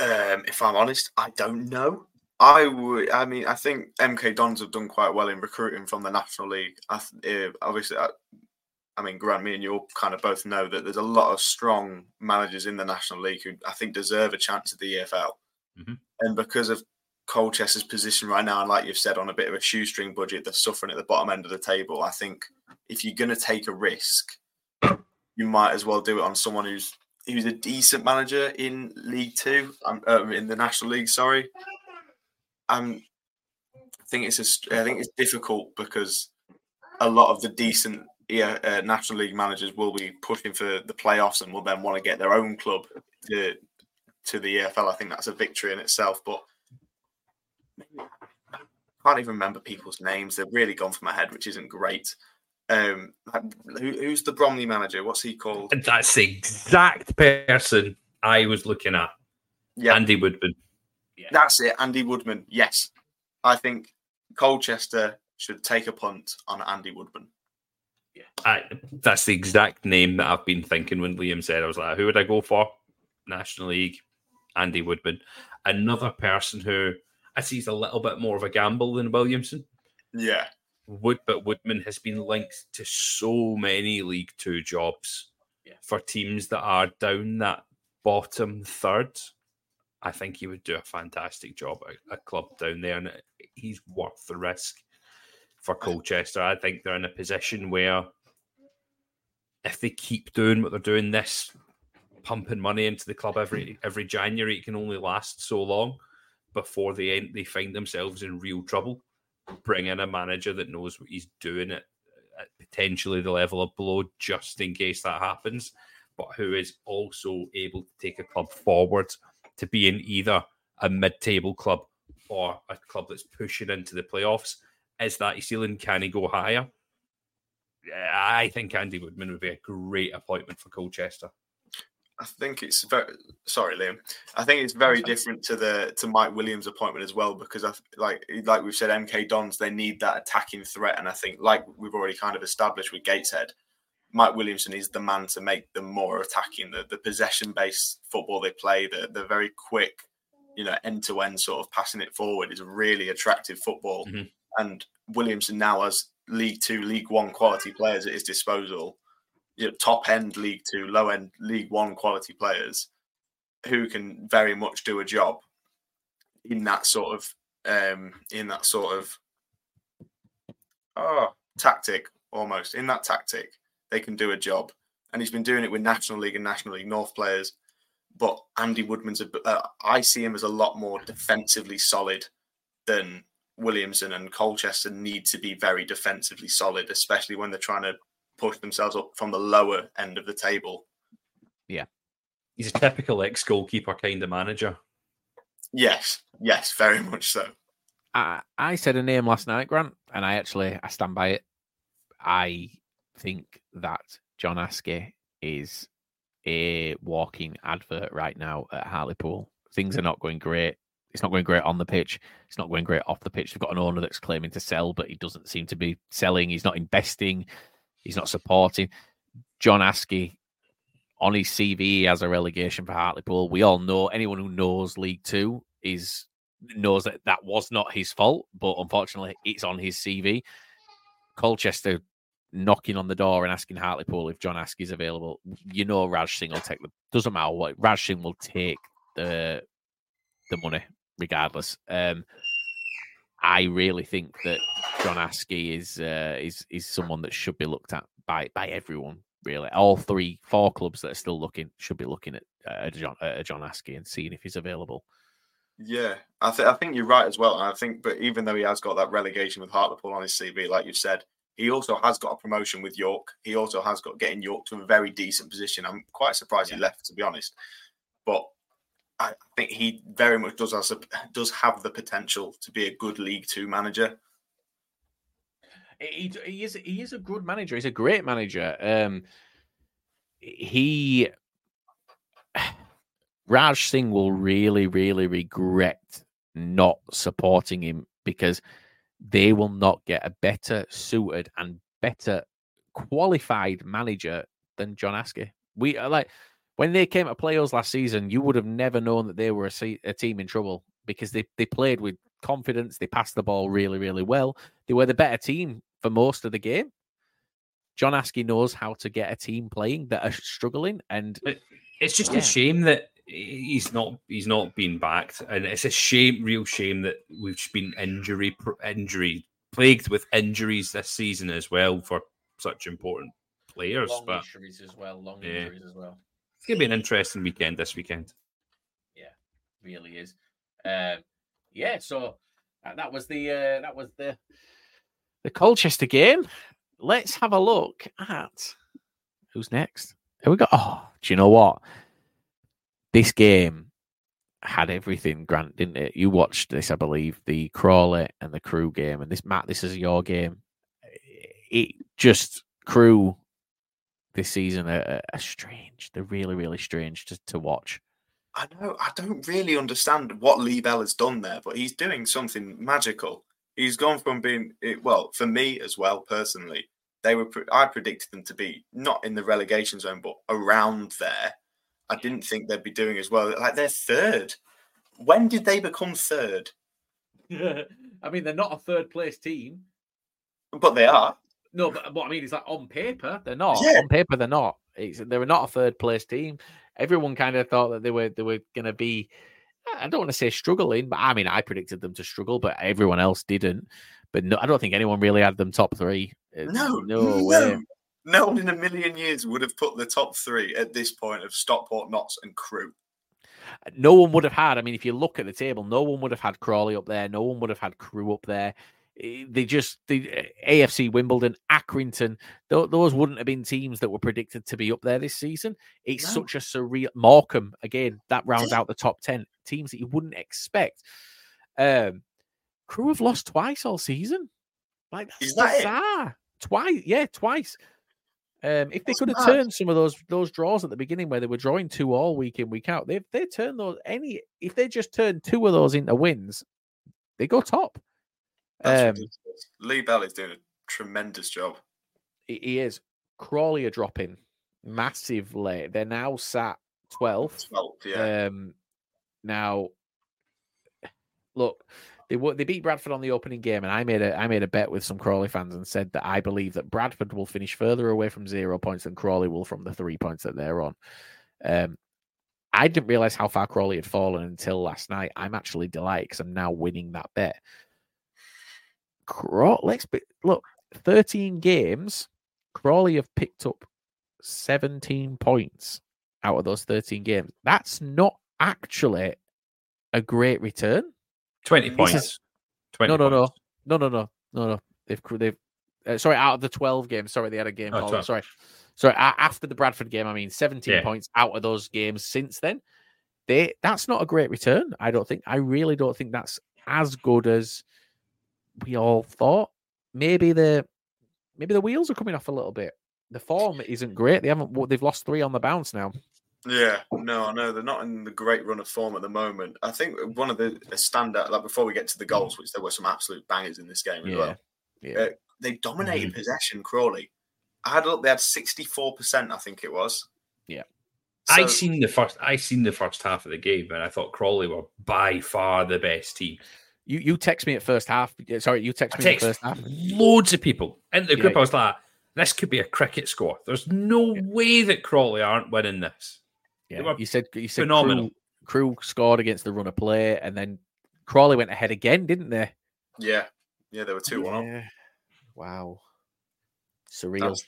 Um, if I'm honest, I don't know. I would. I mean, I think MK Dons have done quite well in recruiting from the National League. I, uh, obviously, I, I mean, Grant, me and you all kind of both know that there's a lot of strong managers in the National League who I think deserve a chance at the EFL. Mm-hmm. And because of Colchester's position right now, and like you've said, on a bit of a shoestring budget, they're suffering at the bottom end of the table. I think if you're going to take a risk, you might as well do it on someone who's who's a decent manager in League Two, um, uh, in the National League. Sorry, um, I think it's a, I think it's difficult because a lot of the decent yeah, uh, National League managers will be pushing for the playoffs and will then want to get their own club to to the EFL. I think that's a victory in itself, but I can't even remember people's names. They've really gone from my head, which isn't great. Um, who, who's the Bromley manager? What's he called? That's the exact person I was looking at. Yeah, Andy Woodman. Yeah. That's it, Andy Woodman. Yes, I think Colchester should take a punt on Andy Woodman. Yeah, I, that's the exact name that I've been thinking when Liam said. I was like, who would I go for? National League, Andy Woodman. Another person who I see is a little bit more of a gamble than Williamson. Yeah. Wood, but Woodman has been linked to so many League Two jobs yeah. for teams that are down that bottom third. I think he would do a fantastic job at a club down there, and he's worth the risk for Colchester. I think they're in a position where if they keep doing what they're doing, this pumping money into the club every every January, it can only last so long before they end, they find themselves in real trouble. Bring in a manager that knows what he's doing at, at potentially the level of below, just in case that happens, but who is also able to take a club forward to be in either a mid-table club or a club that's pushing into the playoffs. Is that his ceiling? Can he go higher? I think Andy Woodman would be a great appointment for Colchester. I think it's very sorry, Liam. I think it's very different to the to Mike Williams' appointment as well because I like like we've said, MK Dons they need that attacking threat, and I think like we've already kind of established with Gateshead, Mike Williamson is the man to make them more attacking. The the possession based football they play, the the very quick, you know, end to end sort of passing it forward is really attractive football. Mm-hmm. And Williamson now has League Two, League One quality players at his disposal you know, top end League Two, low end League One quality players who can very much do a job in that sort of um, in that sort of oh tactic almost in that tactic they can do a job. And he's been doing it with National League and National League North players but Andy Woodman's a, uh, I see him as a lot more defensively solid than Williamson and Colchester need to be very defensively solid especially when they're trying to push themselves up from the lower end of the table. Yeah. He's a typical ex goalkeeper kind of manager. Yes, yes, very much so. I, I said a name last night, Grant, and I actually I stand by it. I think that John Askey is a walking advert right now at Hartlepool. Things are not going great. It's not going great on the pitch. It's not going great off the pitch. They've got an owner that's claiming to sell, but he doesn't seem to be selling. He's not investing. He's not supporting. John Askey on his CV he has a relegation for Hartlepool. We all know anyone who knows League Two is knows that that was not his fault, but unfortunately, it's on his CV. Colchester knocking on the door and asking Hartlepool if John Askey's available. You know, Raj Singh will take the doesn't matter what Raj Singh will take the the money regardless. Um, I really think that John Askey is uh, is is someone that should be looked at by by everyone. Really, all three, four clubs that are still looking should be looking at uh, John uh, John Askey and seeing if he's available. Yeah, I think I think you're right as well. And I think, but even though he has got that relegation with Hartlepool on his CV, like you've said, he also has got a promotion with York. He also has got getting York to a very decent position. I'm quite surprised yeah. he left, to be honest. But I think he very much does has does have the potential to be a good League Two manager. He, he is he is a good manager. He's a great manager. Um, he Raj Singh will really, really regret not supporting him because they will not get a better suited and better qualified manager than John Askey. We are like when they came to play us last season, you would have never known that they were a, se- a team in trouble because they, they played with confidence. They passed the ball really, really well. They were the better team for most of the game. John Askey knows how to get a team playing that are struggling, and it's just Yeah. a shame that he's not he's not been backed, and it's a shame, real shame that we've been injury injury plagued with injuries this season as well for such important players. long but injuries as well. Long Yeah. injuries as well. It's gonna be an interesting weekend this weekend. Yeah, really is. Um, yeah, so uh, that was the uh, that was the the Colchester game. Let's have a look at who's next. Here we go. Oh, do you know what? This game had everything, Grant, didn't it? You watched this, I believe, the Crawley and the Crewe game, and this Matt, this is your game. It just Crewe this season are, are- strange. They're really, really strange to, to watch. I know. I don't really understand what Lee Bell has done there, but he's doing something magical. He's gone from being eh, well for me as well personally. They were I predicted them to be not in the relegation zone, but around there. I didn't think they'd be doing as well. Like they're third. When did they become third? I mean, they're not a third place team. But they are. No, but what I mean is like on paper, they're not. Yeah. On paper, they're not. It's, they were not a third place team. Everyone kind of thought that they were they were going to be. I don't want to say struggling, but I mean, I predicted them to struggle, but everyone else didn't. But no, I don't think anyone really had them top three. No, no no, way. no one in a million years would have put the top three at this point of Stockport, Notts, and Crewe. no one would have had. I mean, if you look at the table, no one would have had Crawley up there. No one would have had Crewe up there. Eh, They just the eh, AFC Wimbledon, Accrington, tho- those wouldn't have been teams that were predicted to be up there this season. It's No. such a surreal. Morecambe again, that rounds out the top ten teams that you wouldn't expect. Um, Crewe have lost twice all season. Like that's Is that it? bizarre. Twice, yeah, twice. Um, if they That's could have mad. turned some of those those draws at the beginning where they were drawing two all week in week out, they they turn those any if they just turn two of those into wins, they go top. Um. Lee Bell is doing a tremendous job. he, he is. Crawley are dropping massively. They're now sat twelfth. Well, yeah. Um, now, look, they wo- they beat Bradford on the opening game, and I made a I made a bet with some Crawley fans and said that I believe that Bradford will finish further away from zero points than Crawley will from the three points that they're on. Um, I didn't realize how far Crawley had fallen until last night. I'm actually delighted because I'm now winning that bet. Craw- let's be, look, 13 games. Crawley have picked up 17 points out of those 13 games. That's not actually a great return. Twenty This points. is- Twenty. no, no, no, no, no, no, no, no. They've they've uh, sorry out of the 12 games. Sorry, they had a game. Oh, called- 12. sorry, sorry. after the Bradford game, I mean 17 Yeah. points out of those games since then. They that's not a great return. I don't think. I really don't think that's as good as we all thought. Maybe the maybe the wheels are coming off a little bit. The form isn't great. They haven't. They've lost three on the bounce now. Yeah, no, I know they're not in the great run of form at the moment. I think one of the a standout, like before we get to the goals, which there were some absolute bangers in this game as Yeah, well. yeah. Uh, they dominated possession. Crawley, I had a look. They had sixty four percent. I think it was. Yeah. I seen the first. I seen the first half of the game, and I thought Crawley were by far the best team. You you text me at first half. Sorry, you text I me at first half. loads of people in the Yeah, group. I was like, "This could be a cricket score." There's no way that Crawley aren't winning this. Yeah, you said you said phenomenal. Crewe, Crewe scored against the run of play, and then Crawley went ahead again, didn't they? Yeah, yeah, they were two one up. Wow, surreal. That's,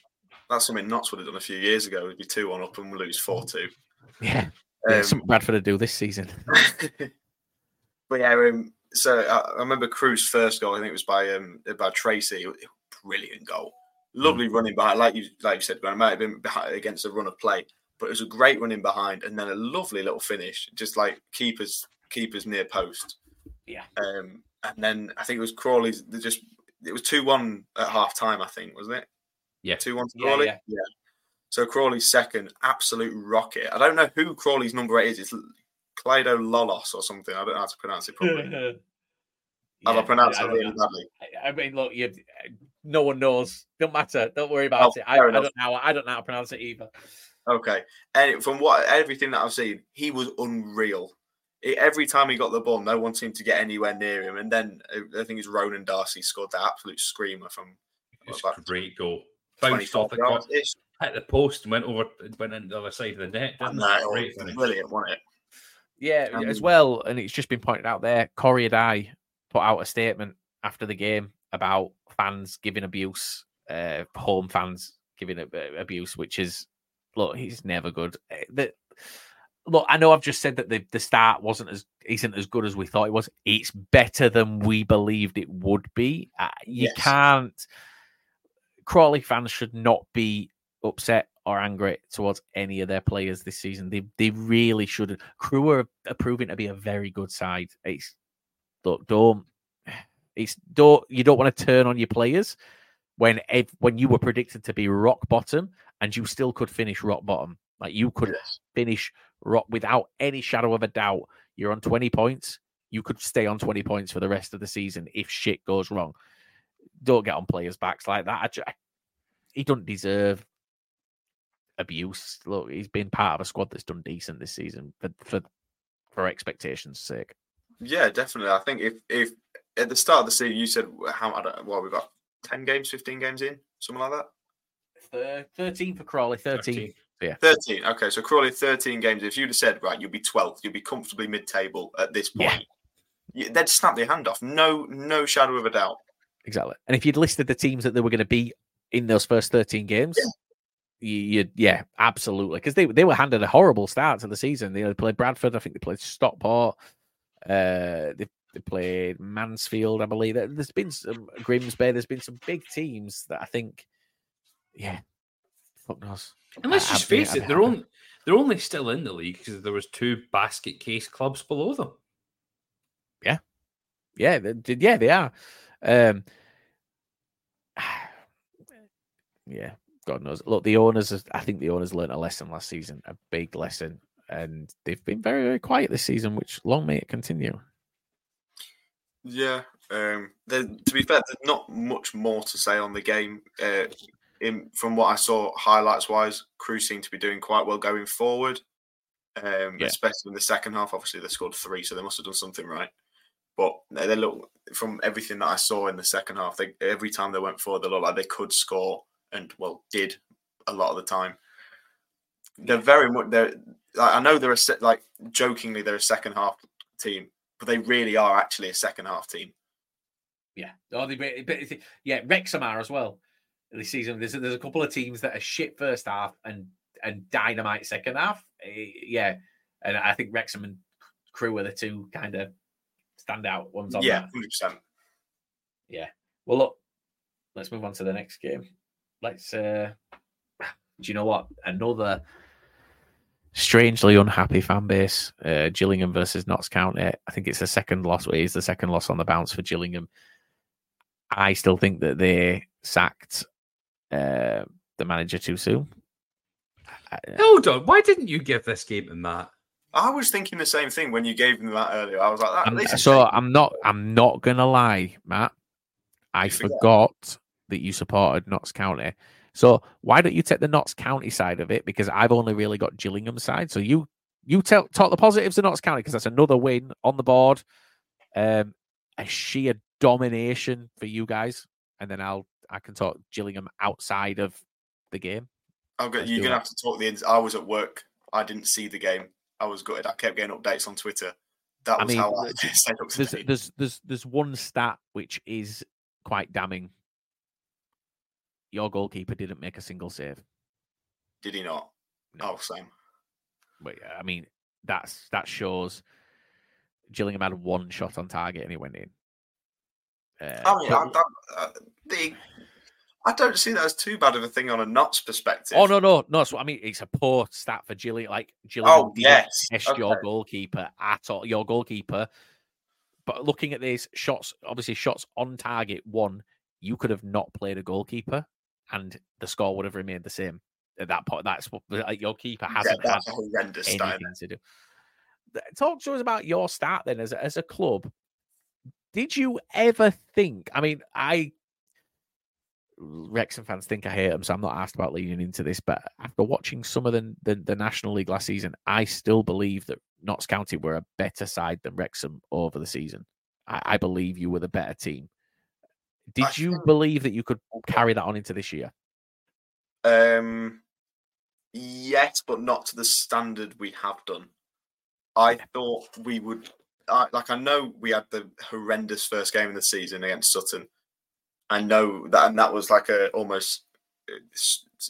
that's something Notts would have done a few years ago. Would be two one up and lose four two. Yeah, yeah Um, something Bradford to do this season. but yeah, um, so I, I remember Crewe's first goal. I think it was by um by Tracey. It was a Brilliant goal, lovely running behind. Like you like you said, Graham, it might have been behind, against a run of play, but it was a great running behind, and then a lovely little finish, just like keepers keepers near post. Yeah. Um, and then I think it was Crawley's. They just it was two one at half time, I think, wasn't it? Yeah, two one to Yeah, Crawley. yeah. So Crawley's second, absolute rocket. I don't know who Crawley's number eight is. It's Clydo Lolos or something. I don't know how to pronounce it properly. Have I Yeah, pronounced I it really badly? I- I mean, look, you. No one knows. Don't matter. Don't worry about Oh, it. I, I don't know. I don't know how to pronounce it either. Okay. And from what everything that I've seen, he was unreal. It- every time he got the ball, no one seemed to get anywhere near him. And then uh, I think it's Ronan Darcy scored that absolute screamer from It's about a great goal. Bounced off the yards. It's hit the post, and went over, went into the other side of the net. Didn't it? no, Great brilliant, wasn't it? Yeah, Um, as well, and it's just been pointed out there. Corey and I put out a statement after the game about fans giving abuse, uh, home fans giving a- abuse, which is look, he's never good. Uh, The, look, I know I've just said that the, the start wasn't as isn't as good as we thought it was. It's better than we believed it would be. Uh, you Yes. can't. Crawley fans should not be upset or angry towards any of their players this season. They they really should. Crewe are, are proving to be a very good side. It's look, don't it's don't you don't want to turn on your players when ev- when you were predicted to be rock bottom and you still could finish rock bottom. Like you could Yes. finish rock without any shadow of a doubt. You're on 20 points. You could stay on 20 points for the rest of the season if shit goes wrong. Don't get on players' backs like that. I I- he doesn't deserve abuse. Look, he's been part of a squad that's done decent this season for for for expectations' sake. Yeah, definitely. I think if if at the start of the season you said how I don't well we've got ten games, fifteen games in, something like that. Thir- 13 for Crawley, 13. 13. Yeah. 13. Okay, so Crawley 13 games. If you'd have said, right, you'll be 12th, you'll be comfortably mid table at this point, you- they'd snap their hand off. No, no shadow of a doubt. Exactly. And if you'd listed the teams that they were going to beat in those first 13 games, you, you yeah, absolutely. Because they, they were handed a horrible start to the season. They played Bradford, I think they played Stockport, uh, they, they played Mansfield, I believe. There- There's been some Grimsby, there's been some big teams that I think, yeah, fuck knows. And let's just face it, they're only they're only still in the league because there was two basket case clubs below them. Yeah, they, they- yeah, they are. Um, yeah, God knows. Look, the owners, I think the owners learned a lesson last season, a big lesson, and they've been very, very quiet this season, which long may it continue. Yeah. Um, to be fair, there's not much more to say on the game. Uh, in from what I saw, highlights wise, Crewe seem to be doing quite well going forward. Um, Yeah. especially in the second half. Obviously, they scored three, so they must have done something right. But they they look from everything that I saw in the second half. They, every time they went forward, they looked like they could score, and well, did a lot of the time. They're very much. They're. like, I know they're a like jokingly they're a second half team, but they really are actually a second half team. Yeah. Oh, they, but yeah, Wrexham are as well this season. There's there's a couple of teams that are shit first half and and dynamite second half. Eh, Yeah, and I think Wrexham and Crewe are the two kind of standout ones on yeah, that. hundred percent. Yeah. Well, look, let's move on to the next game. Let's. uh Do you know what? Another strangely unhappy fan base. Uh, Gillingham versus Notts County. I think it's the second loss. It is the second loss on the bounce for Gillingham. I still think that they sacked uh, the manager too soon. Hold on, why didn't you give this game to Matt? I was thinking the same thing when you gave them that earlier. I was like, that. I'm- so I'm not. I'm not gonna lie, Matt. I You forgot. That you supported Notts County. So why don't you take the Notts County side of it? Because I've only really got Gillingham side. So you you tell talk the positives of Notts County because that's another win on the board. Um, a sheer domination for you guys, and then I'll I can talk Gillingham outside of the game. I've got, you're gonna that. have to talk the ins. I was at work. I didn't see the game. I was gutted. I kept getting updates on Twitter. That I was mean, how I th- up There's there's there's there's one stat which is quite damning. Your goalkeeper didn't make a single save. Did he not? No. Oh, Sam. But I mean, that's that shows Gillingham had one shot on target and he went in. Uh, I mean, I, but- that, uh, the, I don't see that as too bad of a thing on a Notts perspective. oh no, no, no. So I mean, it's a poor stat for Gillingham. Like Gillingham, Oh, yes. test your goalkeeper at all. Your goalkeeper, but looking at these shots, obviously shots on target one. you could have not played a goalkeeper, and the score would have remained the same at that point. That's what like, your keeper hasn't yeah, had horrendous anything to do. Talk to us about your start then as a, as a club. Did you ever think? I mean, I Wrexham fans think I hate them, so I'm not asked about leaning into this. But after watching some of the, the the National League last season, I still believe that Notts County were a better side than Wrexham over the season. I, I believe you were the better team. Did I you think- believe that you could carry that on into this year? Um, yes, but not to the standard we have done. I thought we would. I, like I know we had the horrendous first game of the season against Sutton. I know that, and that was like a almost.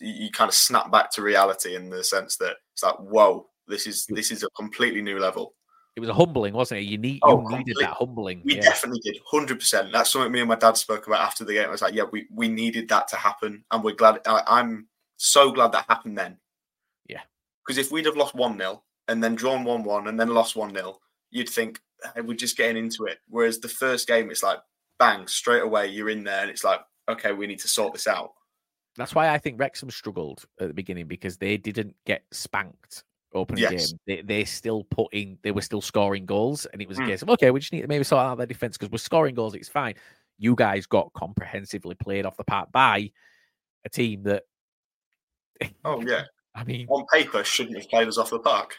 You you kind of snap back to reality in the sense that it's like, whoa, this is this is a completely new level. It was a humbling, wasn't it? You need Oh, you needed complete- that humbling. We yeah. definitely did, hundred percent. That's something me and my dad spoke about after the game. I was like, yeah, we we needed that to happen, and we're glad. I, I'm so glad that happened then. Yeah. Because if we'd have lost one 0 and then drawn one one and then lost one 0 you'd think "Hey, we're just getting into it. Whereas the first game, it's like bang straight away. You're in there, and it's like, okay, we need to sort this out. That's why I think Wrexham struggled at the beginning because they didn't get spanked opening Yes. game. They they still put in they were still scoring goals, and it was a Mm. case of okay, we just need to maybe sort out their defense because we're scoring goals. It's fine. You guys got comprehensively played off the park by a team that Oh yeah, I mean, on paper shouldn't have played us off the park.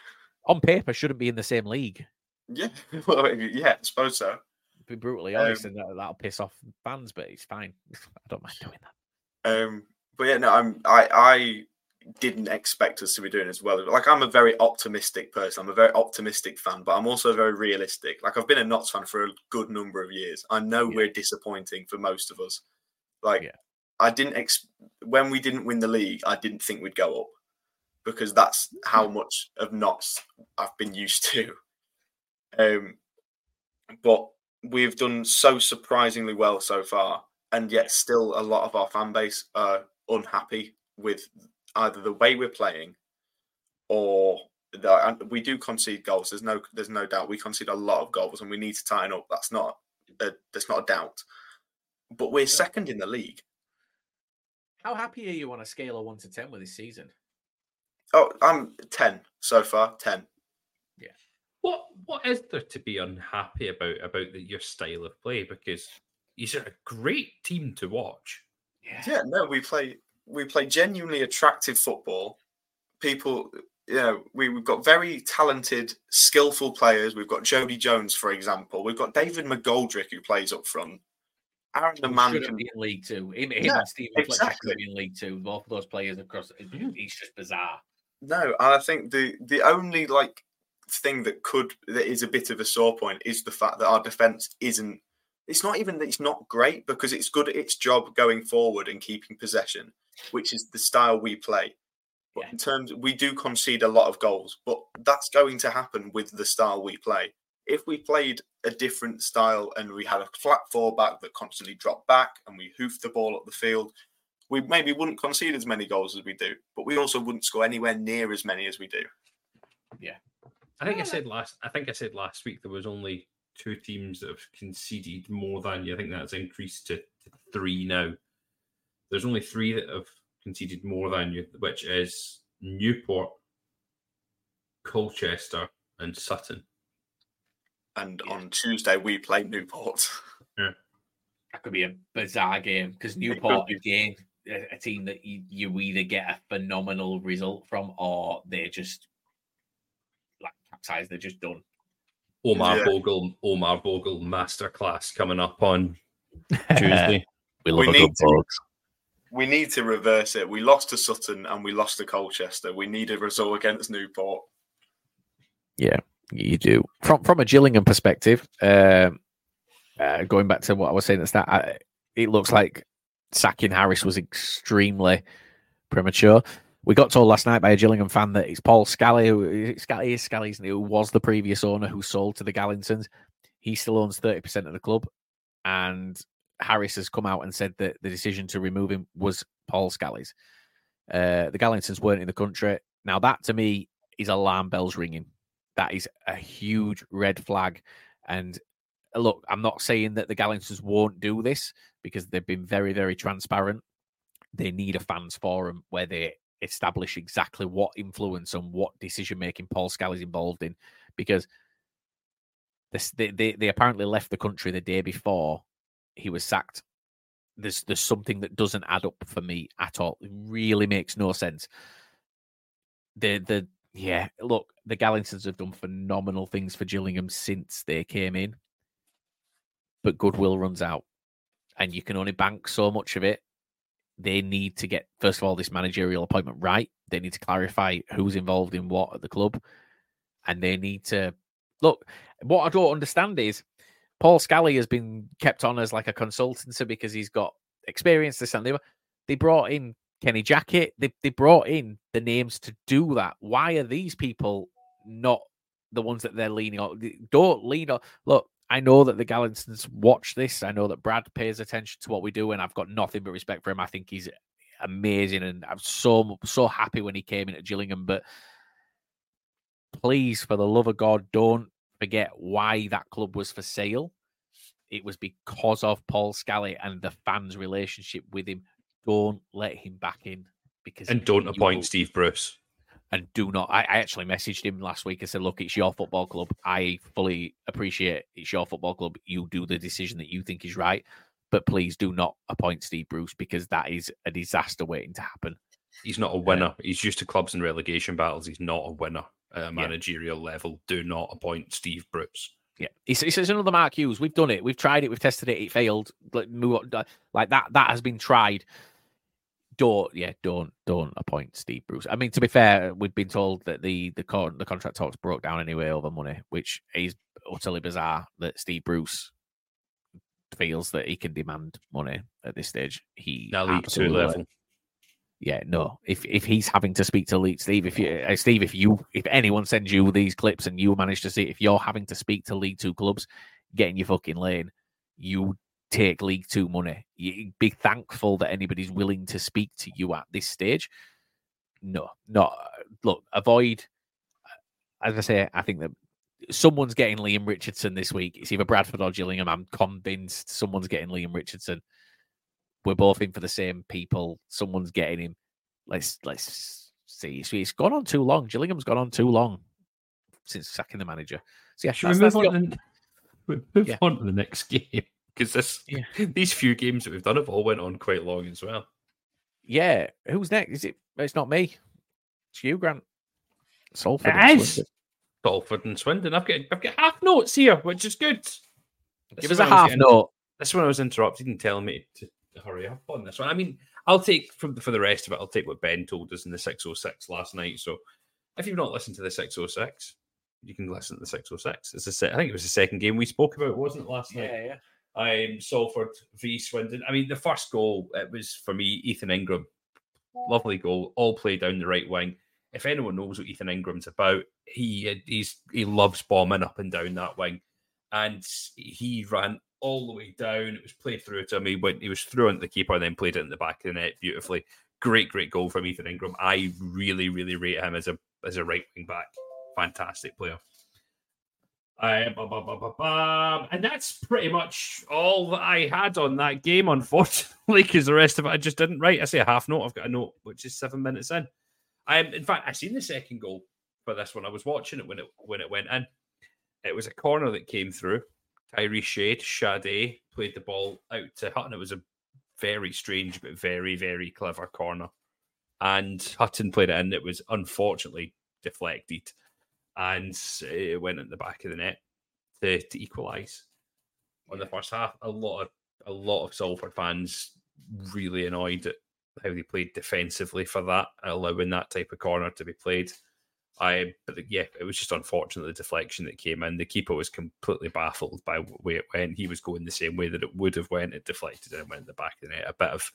on paper shouldn't be in the same league. Yeah, well, yeah, I suppose so. Be brutally honest, Um, and that, that'll piss off fans, but it's fine. I don't mind doing that. Um, but yeah, no, I'm I I didn't expect us to be doing as well. Like I'm a very optimistic person. I'm a very optimistic fan, but I'm also very realistic. Like I've been a Notts fan for a good number of years. I know Yeah. we're disappointing for most of us. Like Yeah. I didn't ex- when we didn't win the league, I didn't think we'd go up because that's how much of Notts I've been used to. Um, but we've done so surprisingly well so far, and yet still a lot of our fan base are unhappy with either the way we're playing or the, and we do concede goals. There's no there's no doubt we concede a lot of goals, and we need to tighten up. That's not a, that's not a doubt. But we're second in the league. How happy are you on a scale of one to ten with this season? Oh, I'm ten so far. Ten. Yeah. What what is there to be unhappy about about the, your style of play? Because you're a great team to watch. Yeah. Yeah, no, we play we play genuinely attractive football. People, you know, we, we've got very talented, skillful players. We've got Jody Jones, for example. We've got David McGoldrick who plays up front. Aaron the man can be in League Two. Him, him Yeah, and Steven exactly. in League Two. Both of those players across. It's just bizarre. No, and I think the the only like thing that could that is a bit of a sore point is the fact that our defense isn't. It's not even that it's not great because it's good at its job going forward and keeping possession, which is the style we play. But Yeah. in terms, we do concede a lot of goals, but that's going to happen with the style we play. If we played a different style and we had a flat four back that constantly dropped back and we hoofed the ball up the field, we maybe wouldn't concede as many goals as we do, but we also wouldn't score anywhere near as many as we do. Yeah. I think I said last. I think I said last week there was only two teams that have conceded more than you. I think that's increased to, to three now. There's only three that have conceded more than you, which is Newport, Colchester, and Sutton. And Yeah. on Tuesday we play Newport. That could be a bizarre game because Newport be. again, a, a team that you, you either get a phenomenal result from or they're just like capsized. They're just done. Omar Yeah. Bogle, Omar Bogle masterclass coming up on Tuesday. we love We a good need to- bug. We need to reverse it. We lost to Sutton and we lost to Colchester. We need a result against Newport. Yeah, you do. From from a Gillingham perspective, um, uh, going back to what I was saying at the start, I, it looks like sacking Harris was extremely premature. We got told last night by a Gillingham fan that it's Paul Scally, who Scally is Scally's, who was the previous owner who sold to the Galinsons. He still owns thirty percent of the club, and Harris has come out and said that the decision to remove him was Paul Scally's. Uh, the Galinsons weren't in the country. Now that to me is alarm bells ringing. That is a huge red flag. And uh, look, I'm not saying that the Galinsons won't do this, because they've been very, very transparent. They need a fans forum where they establish exactly what influence and what decision making Paul Scally is involved in, because this, they, they they apparently left the country the day before he was sacked. There's there's something that doesn't add up for me at all. It really makes no sense. The the yeah, look, the Galinsons have done phenomenal things for Gillingham since they came in, but goodwill runs out, and you can only bank so much of it. They need to get first of all this managerial appointment right. They need to clarify who's involved in what at the club, and they need to look. What I don't understand is Paul Scally has been kept on as like a consultancy because he's got experience. This and the. They brought in Kenny Jackett. They they brought in the names to do that. Why are these people not the ones that they're leaning on? Don't lean on. Look, I know that the Galinsons watch this. I know that Brad pays attention to what we do, and I've got nothing but respect for him. I think he's amazing, and I'm so so happy when he came into Gillingham. But please, for the love of God, don't forget why that club was for sale. It was because of Paul Scally and the fans' relationship with him. Don't let him back in because and don't appoint Steve Bruce. And do not. I, I actually messaged him last week and said, "Look, it's your football club. I fully appreciate it's your football club. You do the decision that you think is right, but please do not appoint Steve Bruce because that is a disaster waiting to happen." He's not a uh, winner. He's used to clubs and relegation battles. He's not a winner at a managerial yeah. level. Do not appoint Steve Bruce. Yeah, it's, it's, another Mark Hughes. We've done it. We've tried it. We've tested it. It failed. Like, uh, like that. That has been tried don't yeah don't don't appoint Steve Bruce. I mean, to be fair, we've been told that the the con- the contract talks broke down anyway over money, which is utterly bizarre that Steve Bruce feels that he can demand money at this stage. He now League Two level. Yeah, no. If if he's having to speak to League Steve, if you uh, Steve, if you if anyone sends you these clips and you manage to see, if you're having to speak to League Two clubs, get in your fucking lane. You take League Two money. You be thankful that anybody's willing to speak to you at this stage. No, not look. Avoid. As I say, I think that someone's getting Liam Richardson this week. It's either Bradford or Gillingham. I'm convinced someone's getting Liam Richardson. We're both in for the same people. Someone's getting him. Let's let's see. So it's gone on too long. Gillingham's gone on too long since sacking the manager. So yeah, Should we move, on, to, move yeah. on to the next game? because this yeah. these few games that we've done have all went on quite long as well. Yeah, who's next? Is it? It's not me. It's you, Grant. Salford. It is. Salford and Swindon. I've got I've got half notes here, which is good. This Give us a half note. This one I was interrupted and telling me to, to, hurry up on this one. I mean, I'll take from for the rest of it. I'll take what Ben told us in the six oh six last night. So if you've not listened to the six oh six, you can listen to the six oh six. It's a I think it was the second game we spoke about, wasn't it last night? Yeah, yeah um, Salford v Swindon. I mean, the first goal it was for me, Ethan Ingram, lovely goal, all played down the right wing. If anyone knows what Ethan Ingram's about, he he's he loves bombing up and down that wing, and he ran all the way down. It was played through to him. He went, he was through into the keeper, and then played it in the back of the net beautifully. Great, great goal from Ethan Ingram. I really, really rate him as a as a right wing back. Fantastic player. Uh, and that's pretty much all that I had on that game, unfortunately, because the rest of it I just didn't write. I say a half note. I've got a note which is seven minutes in. Um, in fact, I seen the second goal for this one. I was watching it when it when it went in. It was a corner that came through. Tyree Shade, Sade played the ball out to Hutton. It was a very strange but very very clever corner, and Hutton played it in. It was unfortunately deflected and it went in the back of the net to, to equalise on the first half. A lot of a lot of Salford fans really annoyed at how they played defensively for that, allowing that type of corner to be played. I, but yeah, it was just unfortunate the deflection that came in. The keeper was completely baffled by the way it went. He was going the same way that it would have went. It deflected and went in the back of the net. A bit of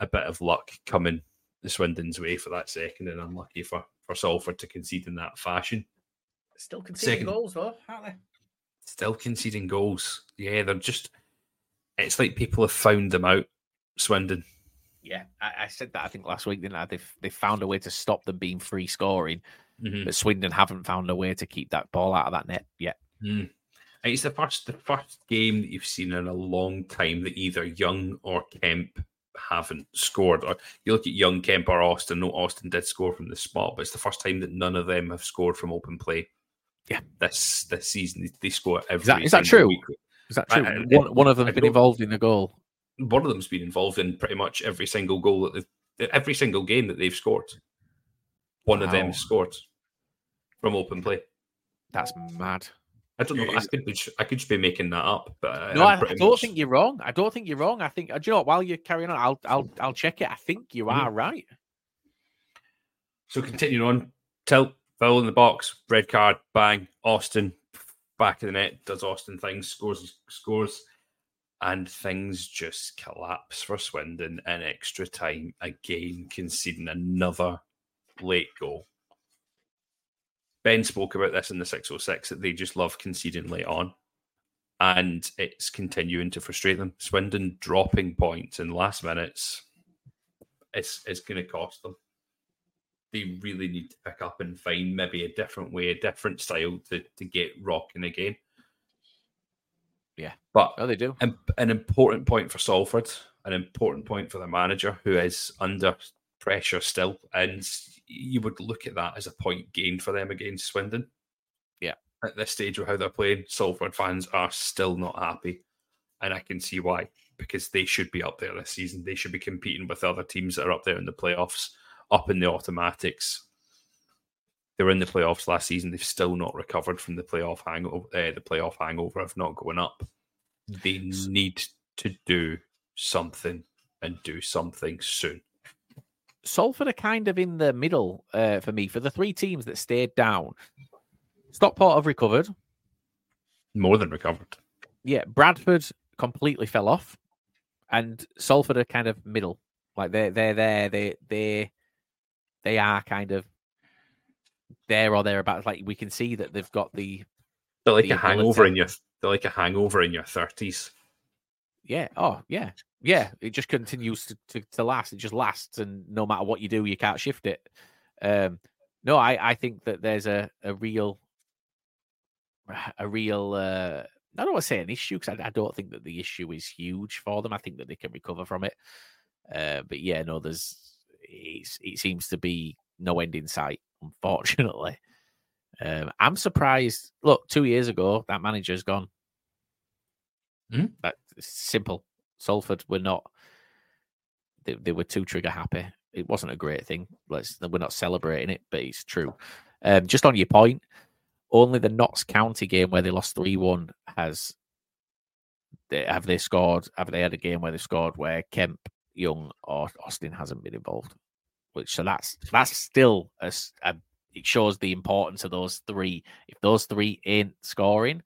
a bit of luck coming the Swindon's way for that second, and unlucky for for Salford to concede in that fashion. Still conceding Second, goals, though, aren't they? Still conceding goals. Yeah, they're just. It's like people have found them out, Swindon. Yeah, I, I said that I think last week, didn't I? They've they found a way to stop them being free scoring, mm-hmm. but Swindon haven't found a way to keep that ball out of that net yet. Mm. It's the first the first game that you've seen in a long time that either Young or Kemp haven't scored. Or you look at Young, Kemp, or Austin. No, Austin did score from the spot, but it's the first time that none of them have scored from open play. Yeah, this this season they, score every. Is that, is that true? Week. Is that true? I, I, one, one of them has been involved in a goal. One of them's been involved in pretty much every single goal that they've, every single game that they've scored. One wow. of them scored from open play. That's mad. I don't know. I could be, I could just be making that up, but no, I, I don't much... think you're wrong. I don't think you're wrong. I think. Do you know what? While you're carrying on, I'll I'll I'll check it. I think you are mm. right. So continuing on, tilt foul in the box, red card, bang. Austin back of the net does Austin things, scores scores, and things just collapse for Swindon in extra time again, conceding another late goal. Ben spoke about this in the 606 that they just love conceding late on. And it's continuing to frustrate them. Swindon dropping points in last minutes it's, it's going to cost them. They really need to pick up and find maybe a different way, a different style to, to get rocking again. Yeah. But oh, they do. An, an important point for Salford, an important point for the manager who is under pressure still. And you would look at that as a point gained for them against Swindon. Yeah. At this stage of how they're playing, Salford fans are still not happy. And I can see why, because they should be up there this season. They should be competing with other teams that are up there in the playoffs, up in the automatics. They were in the playoffs last season. They've still not recovered from the playoff hangover. Uh, the playoff hangover of not going up. They need to do something and do something soon. Salford are kind of in the middle uh, for me. For the three teams that stayed down, Stockport have recovered. More than recovered. Yeah, Bradford completely fell off, and Salford are kind of middle. Like they're they're there. They they they are kind of there or thereabouts. Like we can see that they've got the. They're like the a hangover in your. They're like a hangover in your thirties. Yeah. Oh, yeah. Yeah. It just continues to, to, to, last. It just lasts, and no matter what you do, you can't shift it. Um, no, I, I think that there's a, a real, a real. Uh, I don't want to say an issue because I, I, don't think that the issue is huge for them. I think that they can recover from it. Uh, but yeah, no, there's it seems to be no end in sight, unfortunately. Um, I'm surprised. Look, two years ago, that manager's gone. That simple. Salford were not. They, they were too trigger happy. It wasn't a great thing. Let's we're not celebrating it, but it's true. Um, just on your point, only the Notts County game where they lost three one has. They, have they scored? Have they had a game where they scored where Kemp, Young, or Austin hasn't been involved? Which so that's that's still a, a it shows the importance of those three. If those three ain't scoring,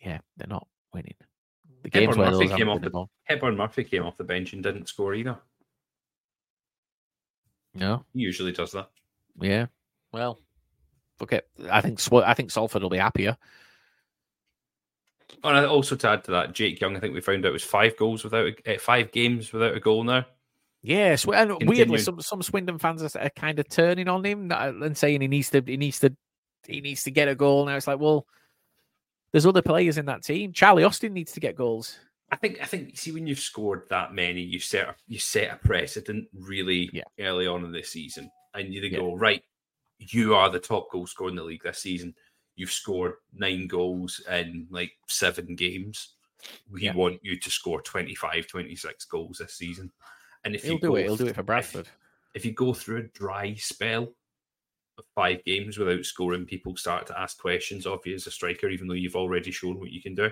yeah, they're not winning. The games where Murphy came off the Hepburn Murphy came off the bench and didn't score either. No, he usually does that. Yeah. Well, okay. I think I think Salford will be happier. And also to add to that, Jake Young, I think we found out was five goals without a, eh, five games without a goal now. Yes, and Continue. weirdly, some some Swindon fans are, are kind of turning on him and saying he needs to he needs to he needs to get a goal. Now it's like, well, there's other players in that team. Charlie Austin needs to get goals. I think I think see when you've scored that many, you set a, you set a precedent really yeah. early on in the season, and you yeah. go right. You are the top goal scorer in the league this season. You've scored nine goals in like seven games. We yeah. want you to score 25, 26 goals this season. And if he'll you do it, he'll do it for Bradford. If, if you go through a dry spell five games without scoring, people start to ask questions of you as a striker, even though you've already shown what you can do.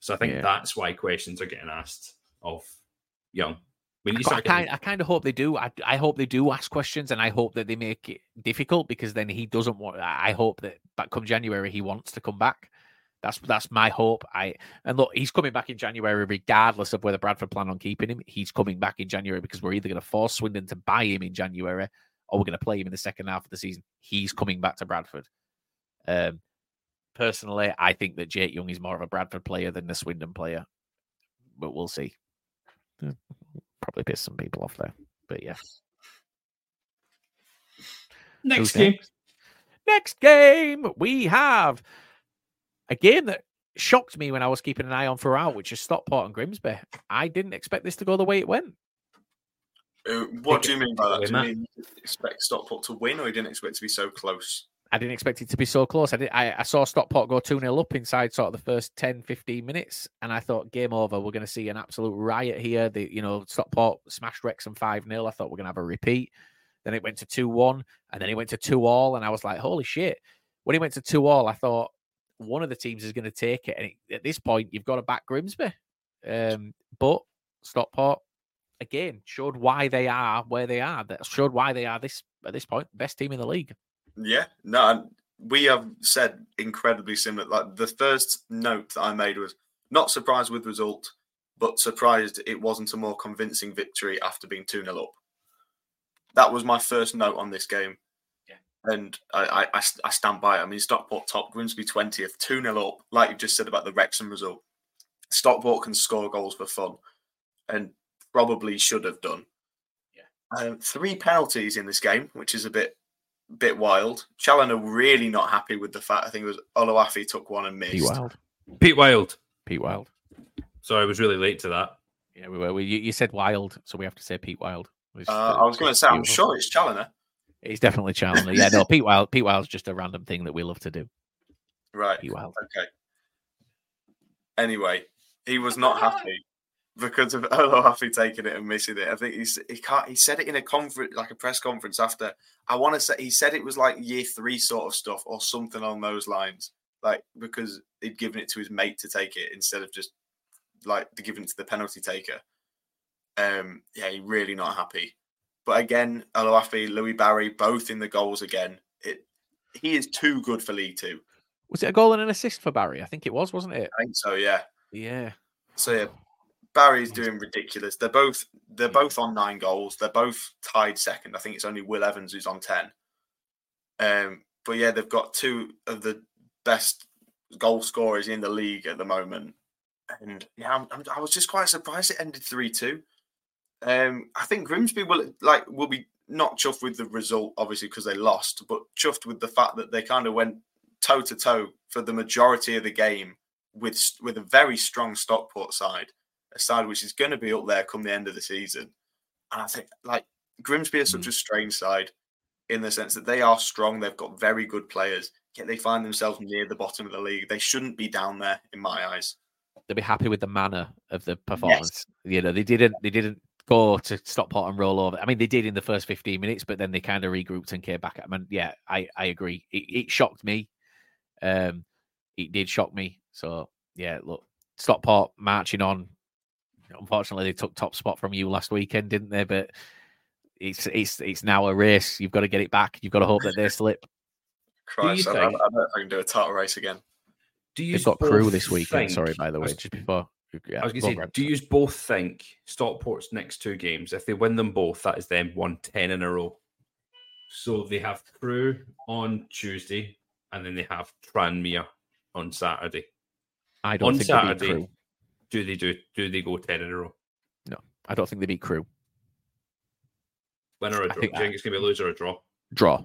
So I think yeah. that's why questions are getting asked of Young. When you I, getting... kind, I kind of hope they do. I, I hope they do ask questions, and I hope that they make it difficult because then he doesn't want. I hope that back come January he wants to come back. That's that's my hope. I and look, he's coming back in January regardless of whether Bradford plan on keeping him. He's coming back in January because we're either going to force Swindon to buy him in January or we're going to play him in the second half of the season. He's coming back to Bradford. Um, personally, I think that Jake Young is more of a Bradford player than the Swindon player, but we'll see. Probably piss some people off there, but yeah. Next Who's game. Next? next game, we have a game that shocked me when I was keeping an eye on throughout, which is Stockport and Grimsby. I didn't expect this to go the way it went. Uh, what do you mean by that? Do you mean you expect Stockport to win, or you didn't expect it to be so close? I didn't expect it to be so close. I, did, I, I saw Stockport go 2 0 up inside sort of the first 10, 15 minutes. And I thought, game over. We're going to see an absolute riot here. The, you know, Stockport smashed Wrexham 5 0. I thought we're going to have a repeat. Then it went to 2 1. And then it went to 2 all. And I was like, holy shit. When it went to 2 all, I thought one of the teams is going to take it. And it, at this point, you've got to back Grimsby. Um, but Stockport, again, showed why they are where they are. That showed why they are this at this point, best team in the league. Yeah, no, we have said incredibly similar. Like the first note that I made was not surprised with result, but surprised it wasn't a more convincing victory after being 2 0 up. That was my first note on this game. Yeah. And I, I, I, stand by it. I mean, Stockport top, Grimsby 20th, 2 0 up, like you just said about the Wrexham result. Stockport can score goals for fun and probably should have done. Yeah. Um, three penalties in this game, which is a bit bit wild. Challinor really not happy with the fact I think it was Olaofe took one and missed. Pete Wild. Pete Wild. Pete Wild. Sorry, I was really late to that. Yeah, we were. We, you, you said Wild, so we have to say Pete Wild. Which, Uh, uh, I was going to say, I'm beautiful. sure it's Challinor. He's definitely Chandler. Yeah, no, Pete Wild. Pete Wild's just a random thing that we love to do. Right. Pete Wild. Okay. Anyway, he was not happy because of Olaofe taking it and missing it. I think he's, he can't. He said it in a conference, like a press conference after. I want to say he said it was like year three sort of stuff or something on those lines. Like because he'd given it to his mate to take it instead of just like giving it to the penalty taker. Um, yeah, he really not happy. But again, Olaofe, Louie Barry, both in the goals again. It he is too good for League Two. Was it a goal and an assist for Barry? I think it was, wasn't it? I think so. Yeah. Yeah. So yeah, Barry's doing ridiculous. They're both they're both on nine goals. They're both tied second. I think it's only Will Evans who's on ten. Um, but yeah, they've got two of the best goal scorers in the league at the moment. And yeah, I'm, I'm, I was just quite surprised it ended three two. Um, I think Grimsby will like will be not chuffed with the result, obviously because they lost, but chuffed with the fact that they kind of went toe to toe for the majority of the game with with a very strong Stockport side, a side which is going to be up there come the end of the season. And I think like Grimsby are such a strange side in the sense that they are strong, they've got very good players, yet they find themselves near the bottom of the league. They shouldn't be down there in my eyes. They'll be happy with the manner of the performance. You know, they didn't. They didn't go to Stockport and roll over. I mean, they did in the first 15 minutes, but then they kind of regrouped and came back. I mean, yeah, I, I agree. It, it shocked me. Um, it did shock me. So yeah, look, Stockport marching on. Unfortunately, they took top spot from you last weekend, didn't they? But it's it's it's now a race. You've got to get it back. You've got to hope that they slip. Christ, I, I, I think- don't know if I can do a title race again. Do you They've got Crewe this weekend. Sorry, by the way, was- just before. Yeah, I was going to say, Graham. do you both think Stockport's next two games, if they win them both, that is them one ten in a row? So they have Crewe on Tuesday, and then they have Tranmere on Saturday. I don't on think they beat Saturday, Crewe. Do they do do they go 10 in a row? No, I don't think they beat Crewe. Winner or a I draw? Do think you think it's going to be a loser or a draw? Draw.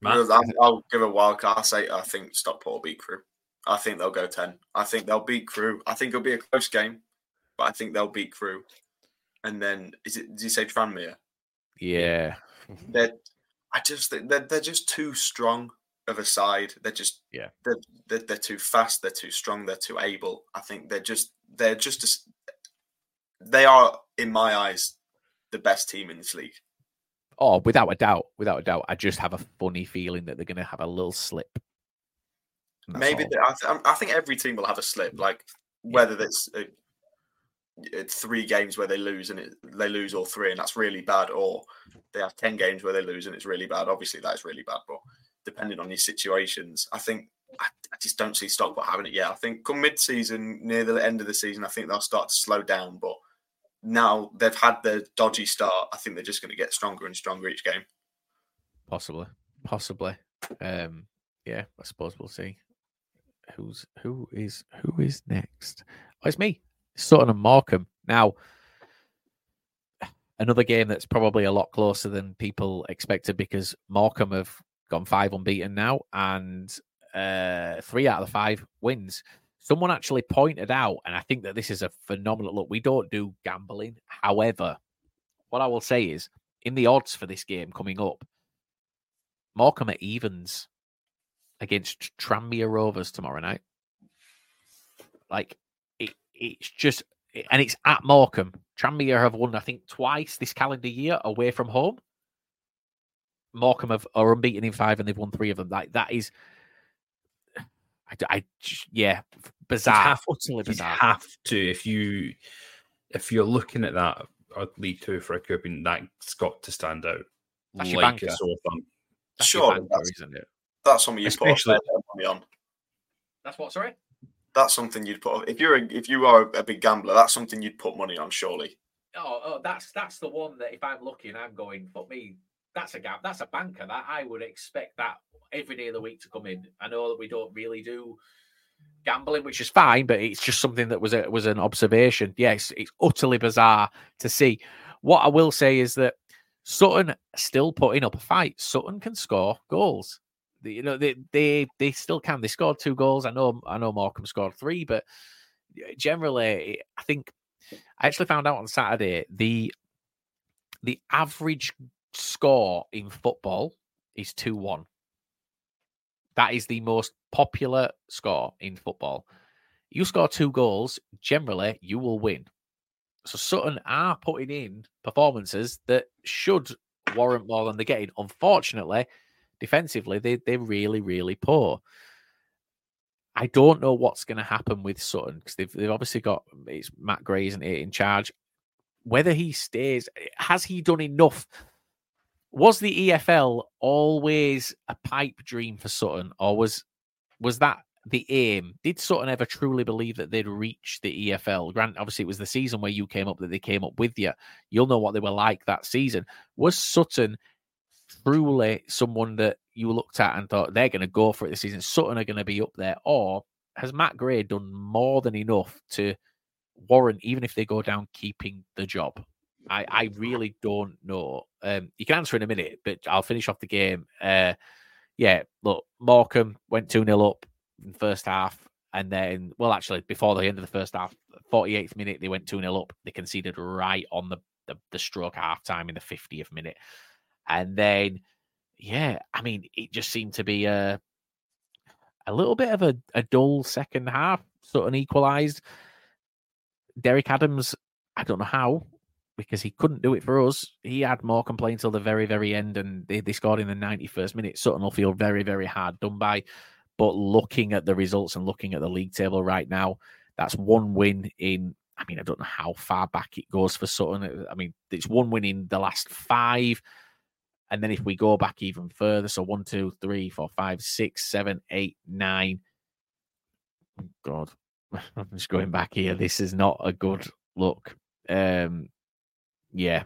Matt? I'll, I'll give a wild card. I say I think Stockport will beat Crewe. I think they'll go ten. I think they'll beat Crewe. I think it'll be a close game, but I think they'll beat Crewe. And then is it? Did you say Tranmere? Yeah. They're. I just think they're they're just too strong of a side. They're just Yeah. They're, they're they're too fast. They're too strong. They're too able. I think they're just they're just as they are in my eyes the best team in this league. Oh, without a doubt, without a doubt. I just have a funny feeling that they're going to have a little slip. Maybe they, I, th- I think every team will have a slip. Like whether it's uh, uh, three games where they lose and it, they lose all three, and that's really bad, or they have ten games where they lose and it's really bad. Obviously, that's really bad. But depending on your situations, I think I, I just don't see Stockport having it yet. I think come mid-season, near the end of the season, I think they'll start to slow down. But now they've had their dodgy start. I think they're just going to get stronger and stronger each game. Possibly, possibly. Um, yeah, I suppose we'll see. Who's who is who is next? Oh, it's me, Sutton and Morecambe. Now, another game that's probably a lot closer than people expected because Morecambe have gone five unbeaten now, and uh, three out of the five wins. Someone actually pointed out, and I think that this is a phenomenal look. We don't do gambling. However, what I will say is in the odds for this game coming up, Morecambe at evens against Tranmere Rovers tomorrow night. Like it, it's just, and it's at Morecambe. Tranmere have won, I think, twice this calendar year away from home. Morecambe have, are unbeaten in five, and they've won three of them. Like that is, I, I yeah, bizarre, have, utterly bizarre. You have to if you if you're looking at that or League Two for a cupping, that's got to stand out. That's like your a sore thumb. That's Sure, banker, that's- isn't it? That's something you put Especially- a fair bit of money on. That's what. Sorry. That's something you'd put if you're a, if you are a big gambler. That's something you'd put money on, surely. Oh, oh, that's that's the one that if I'm looking, I'm going. Fuck me. That's a gap. That's a banker. That I would expect that every day of the week to come in. I know that we don't really do gambling, which is fine, but it's just something that was a was an observation. Yes, it's utterly bizarre to see. What I will say is that Sutton still putting up a fight. Sutton can score goals. You know they they they still can. They scored two goals. I know I know Morecambe scored three, but generally, I think I actually found out on Saturday the the average score in football is two one. That is the most popular score in football. You score two goals, generally you will win. So Sutton are putting in performances that should warrant more than they're getting. Unfortunately, defensively, they they're really, really poor. I don't know what's going to happen with Sutton because they've they've obviously got it's Matt Gray isn't it in charge. Whether he stays, has he done enough? Was the EFL always a pipe dream for Sutton, or was was that the aim? Did Sutton ever truly believe that they'd reach the EFL? Grant, obviously, it was the season where you came up that they came up with you. You'll know what they were like that season. Was Sutton truly someone that you looked at and thought they're going to go for it this season? Sutton are going to be up there, or has Matt Gray done more than enough to warrant, even if they go down, keeping the job? I, I really don't know. Um, you can answer in a minute, but I'll finish off the game. Uh, yeah, look, Morecambe went 2 0 up in the first half. And then, well, actually, before the end of the first half, 48th minute, they went 2 0 up. They conceded right on the, the, the stroke half time in the 50th minute. And then, yeah, I mean, it just seemed to be a, a little bit of a, a dull second half, sort of equalised. Derek Adams, I don't know how, because he couldn't do it for us. He had more complaints till the very, very end, and they, they scored in the 91st minute. Sutton will feel very, very hard done by. But looking at the results and looking at the league table right now, that's one win in. I mean, I don't know how far back it goes for Sutton. I mean, it's one win in the last five. And then if we go back even further, so one, two, three, four, five, six, seven, eight, nine. God, I'm just going back here. This is not a good look. Um, yeah.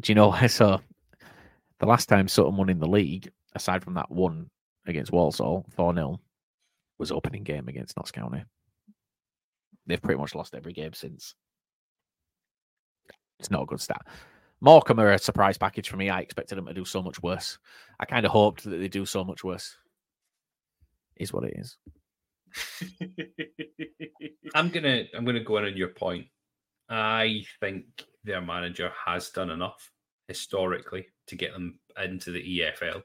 Do you know? So the last time Sutton won in the league, aside from that one against Walsall, 4 0, was opening game against Notts County. They've pretty much lost every game since. It's not a good stat. Morecambe are a surprise package for me. I expected them to do so much worse. I kind of hoped that they do so much worse. Is what it is. I'm gonna I'm gonna go in on your point. I think their manager has done enough historically to get them into the EFL.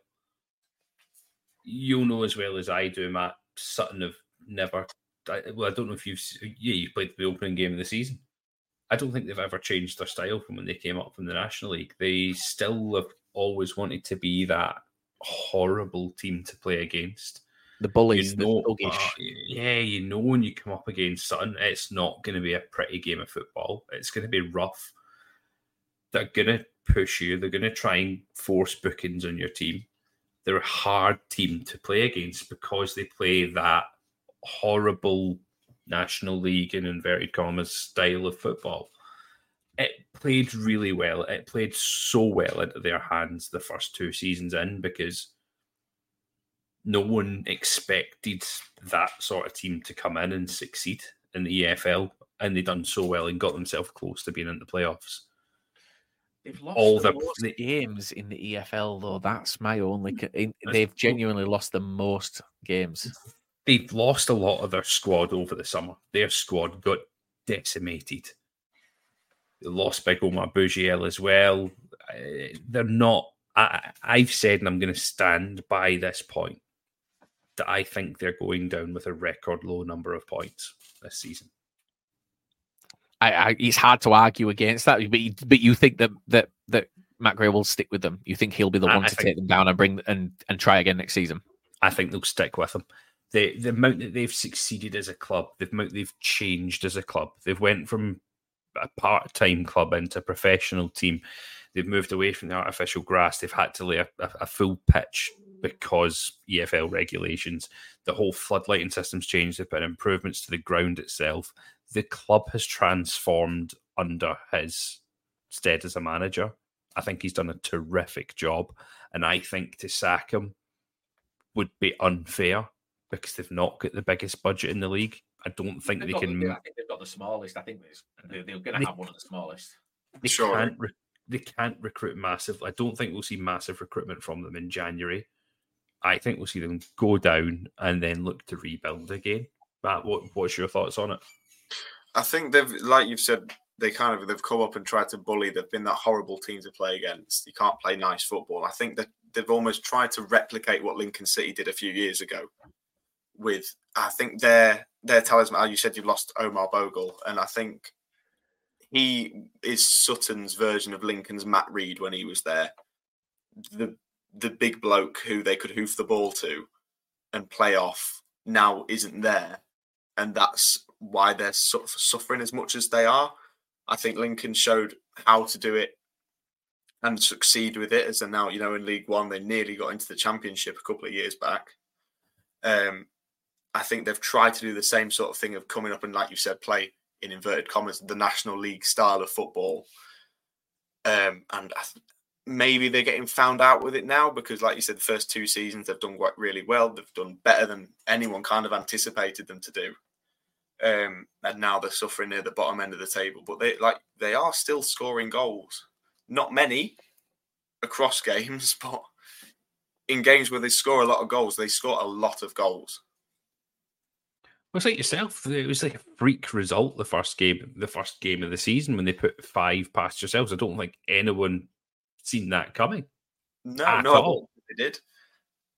You'll know as well as I do, Matt. Sutton have never. I, well, I don't know if you've. Yeah, you played the opening game of the season. I don't think they've ever changed their style from when they came up from the National League. They still have always wanted to be that horrible team to play against. The bullies, You know, thuggish. uh, yeah, you know when you come up against Sutton, it's not going to be a pretty game of football. It's going to be rough. They're going to push you. They're going to try and force bookings on your team. They're a hard team to play against because they play that horrible National League in inverted commas style of football. It played really well. It played so well into their hands the first two seasons in because no one expected that sort of team to come in and succeed in the EFL, and they done so well and got themselves close to being in the playoffs. They've lost all the the, games in the EFL, though. That's my only. in- They've genuinely lost the most games. they've lost a lot of their squad over the summer. Their squad got decimated. They lost Big Omar Bogle as well. Uh, They're not. I, I've said, and I'm going to stand by this point, that I think they're going down with a record low number of points this season. I, I, it's hard to argue against that, but you, but you think that that that Matt Gray will stick with them. You think he'll be the I- one to think- take them down and bring and and try again next season. I think they'll stick with them. The the amount that they've succeeded as a club, the amount they've changed as a club. They've went from a part time club into a professional team. They've moved away from the artificial grass. They've had to lay a, a, a full pitch because EFL regulations. The whole floodlighting system's changed. They've put improvements to the ground itself. The club has transformed under his stead as a manager. I think he's done a terrific job, and I think to sack him would be unfair because they've not got the biggest budget in the league. I don't think they can. think they've got the smallest. I think they're, they're going They- have one of the smallest. They Sure. can't. Re- they can't recruit massive. I don't think we'll see massive recruitment from them in January. I think we'll see them go down and then look to rebuild again. Matt, what, what's your thoughts on it? I think they've, like you've said, they kind of they've come up and tried to bully. They've been that horrible team to play against. You can't play nice football. I think that they've almost tried to replicate what Lincoln City did a few years ago. With I think their their talisman. You said you've lost Omar Bogle, and I think he is Sutton's version of Lincoln's Matt Rhead when he was there. The the big bloke who they could hoof the ball to and play off now isn't there, and that's why they're sort of suffering as much as they are. I think Lincoln showed how to do it and succeed with it as they're now, you know, in League One. They nearly got into the Championship a couple of years back. Um, I think they've tried to do the same sort of thing of coming up and, like you said, play in inverted commas the National League style of football. Um, and th- maybe they're getting found out with it now because, like you said, the first two seasons they've done quite really well. They've done better than anyone kind of anticipated them to do. Um, and now they're suffering near the bottom end of the table, but they like they are still scoring goals. Not many across games, but in games where they score a lot of goals, they score a lot of goals. Well, it's like yourself. It was like a freak result the first game, the first game of the season when they put five past yourselves. I don't think anyone seen that coming. No, no, all. they did.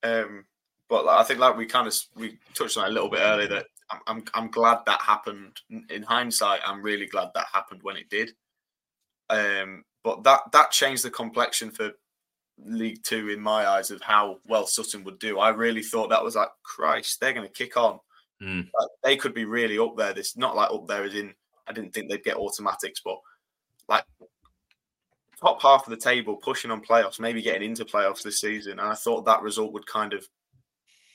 Um, but like, I think like we kind of we touched on a little bit earlier that I'm, I'm I'm glad that happened. In hindsight, I'm really glad that happened when it did. Um, but that that changed the complexion for League Two in my eyes of how well Sutton would do. I really thought that was like Christ, they're going to kick on. Mm. Like, they could be really up there. This not like up there as in I didn't think they'd get automatics, but like top half of the table, pushing on playoffs, maybe getting into playoffs this season. And I thought that result would kind of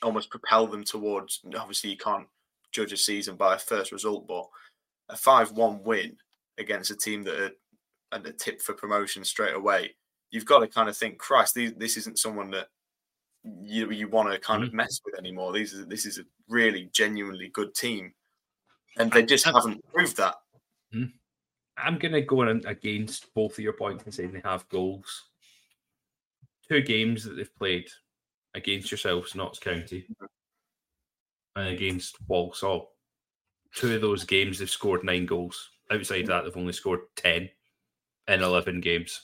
almost propel them towards. Obviously, you can't judge a season by a first result, but a five-one win against a team that are at a tip for promotion straight away. You've got to kind of think, Christ, these, this isn't someone that you you want to kind of mm-hmm. mess with anymore. These are, this is a really genuinely good team, and they just haven't proved that. Hmm. I'm going to go in against both of your points and saying they have goals. Two games that they've played against yourselves, Notts County, mm-hmm. And against Walsall. Two of those games they've scored nine goals. Outside that, they've only scored ten in eleven games.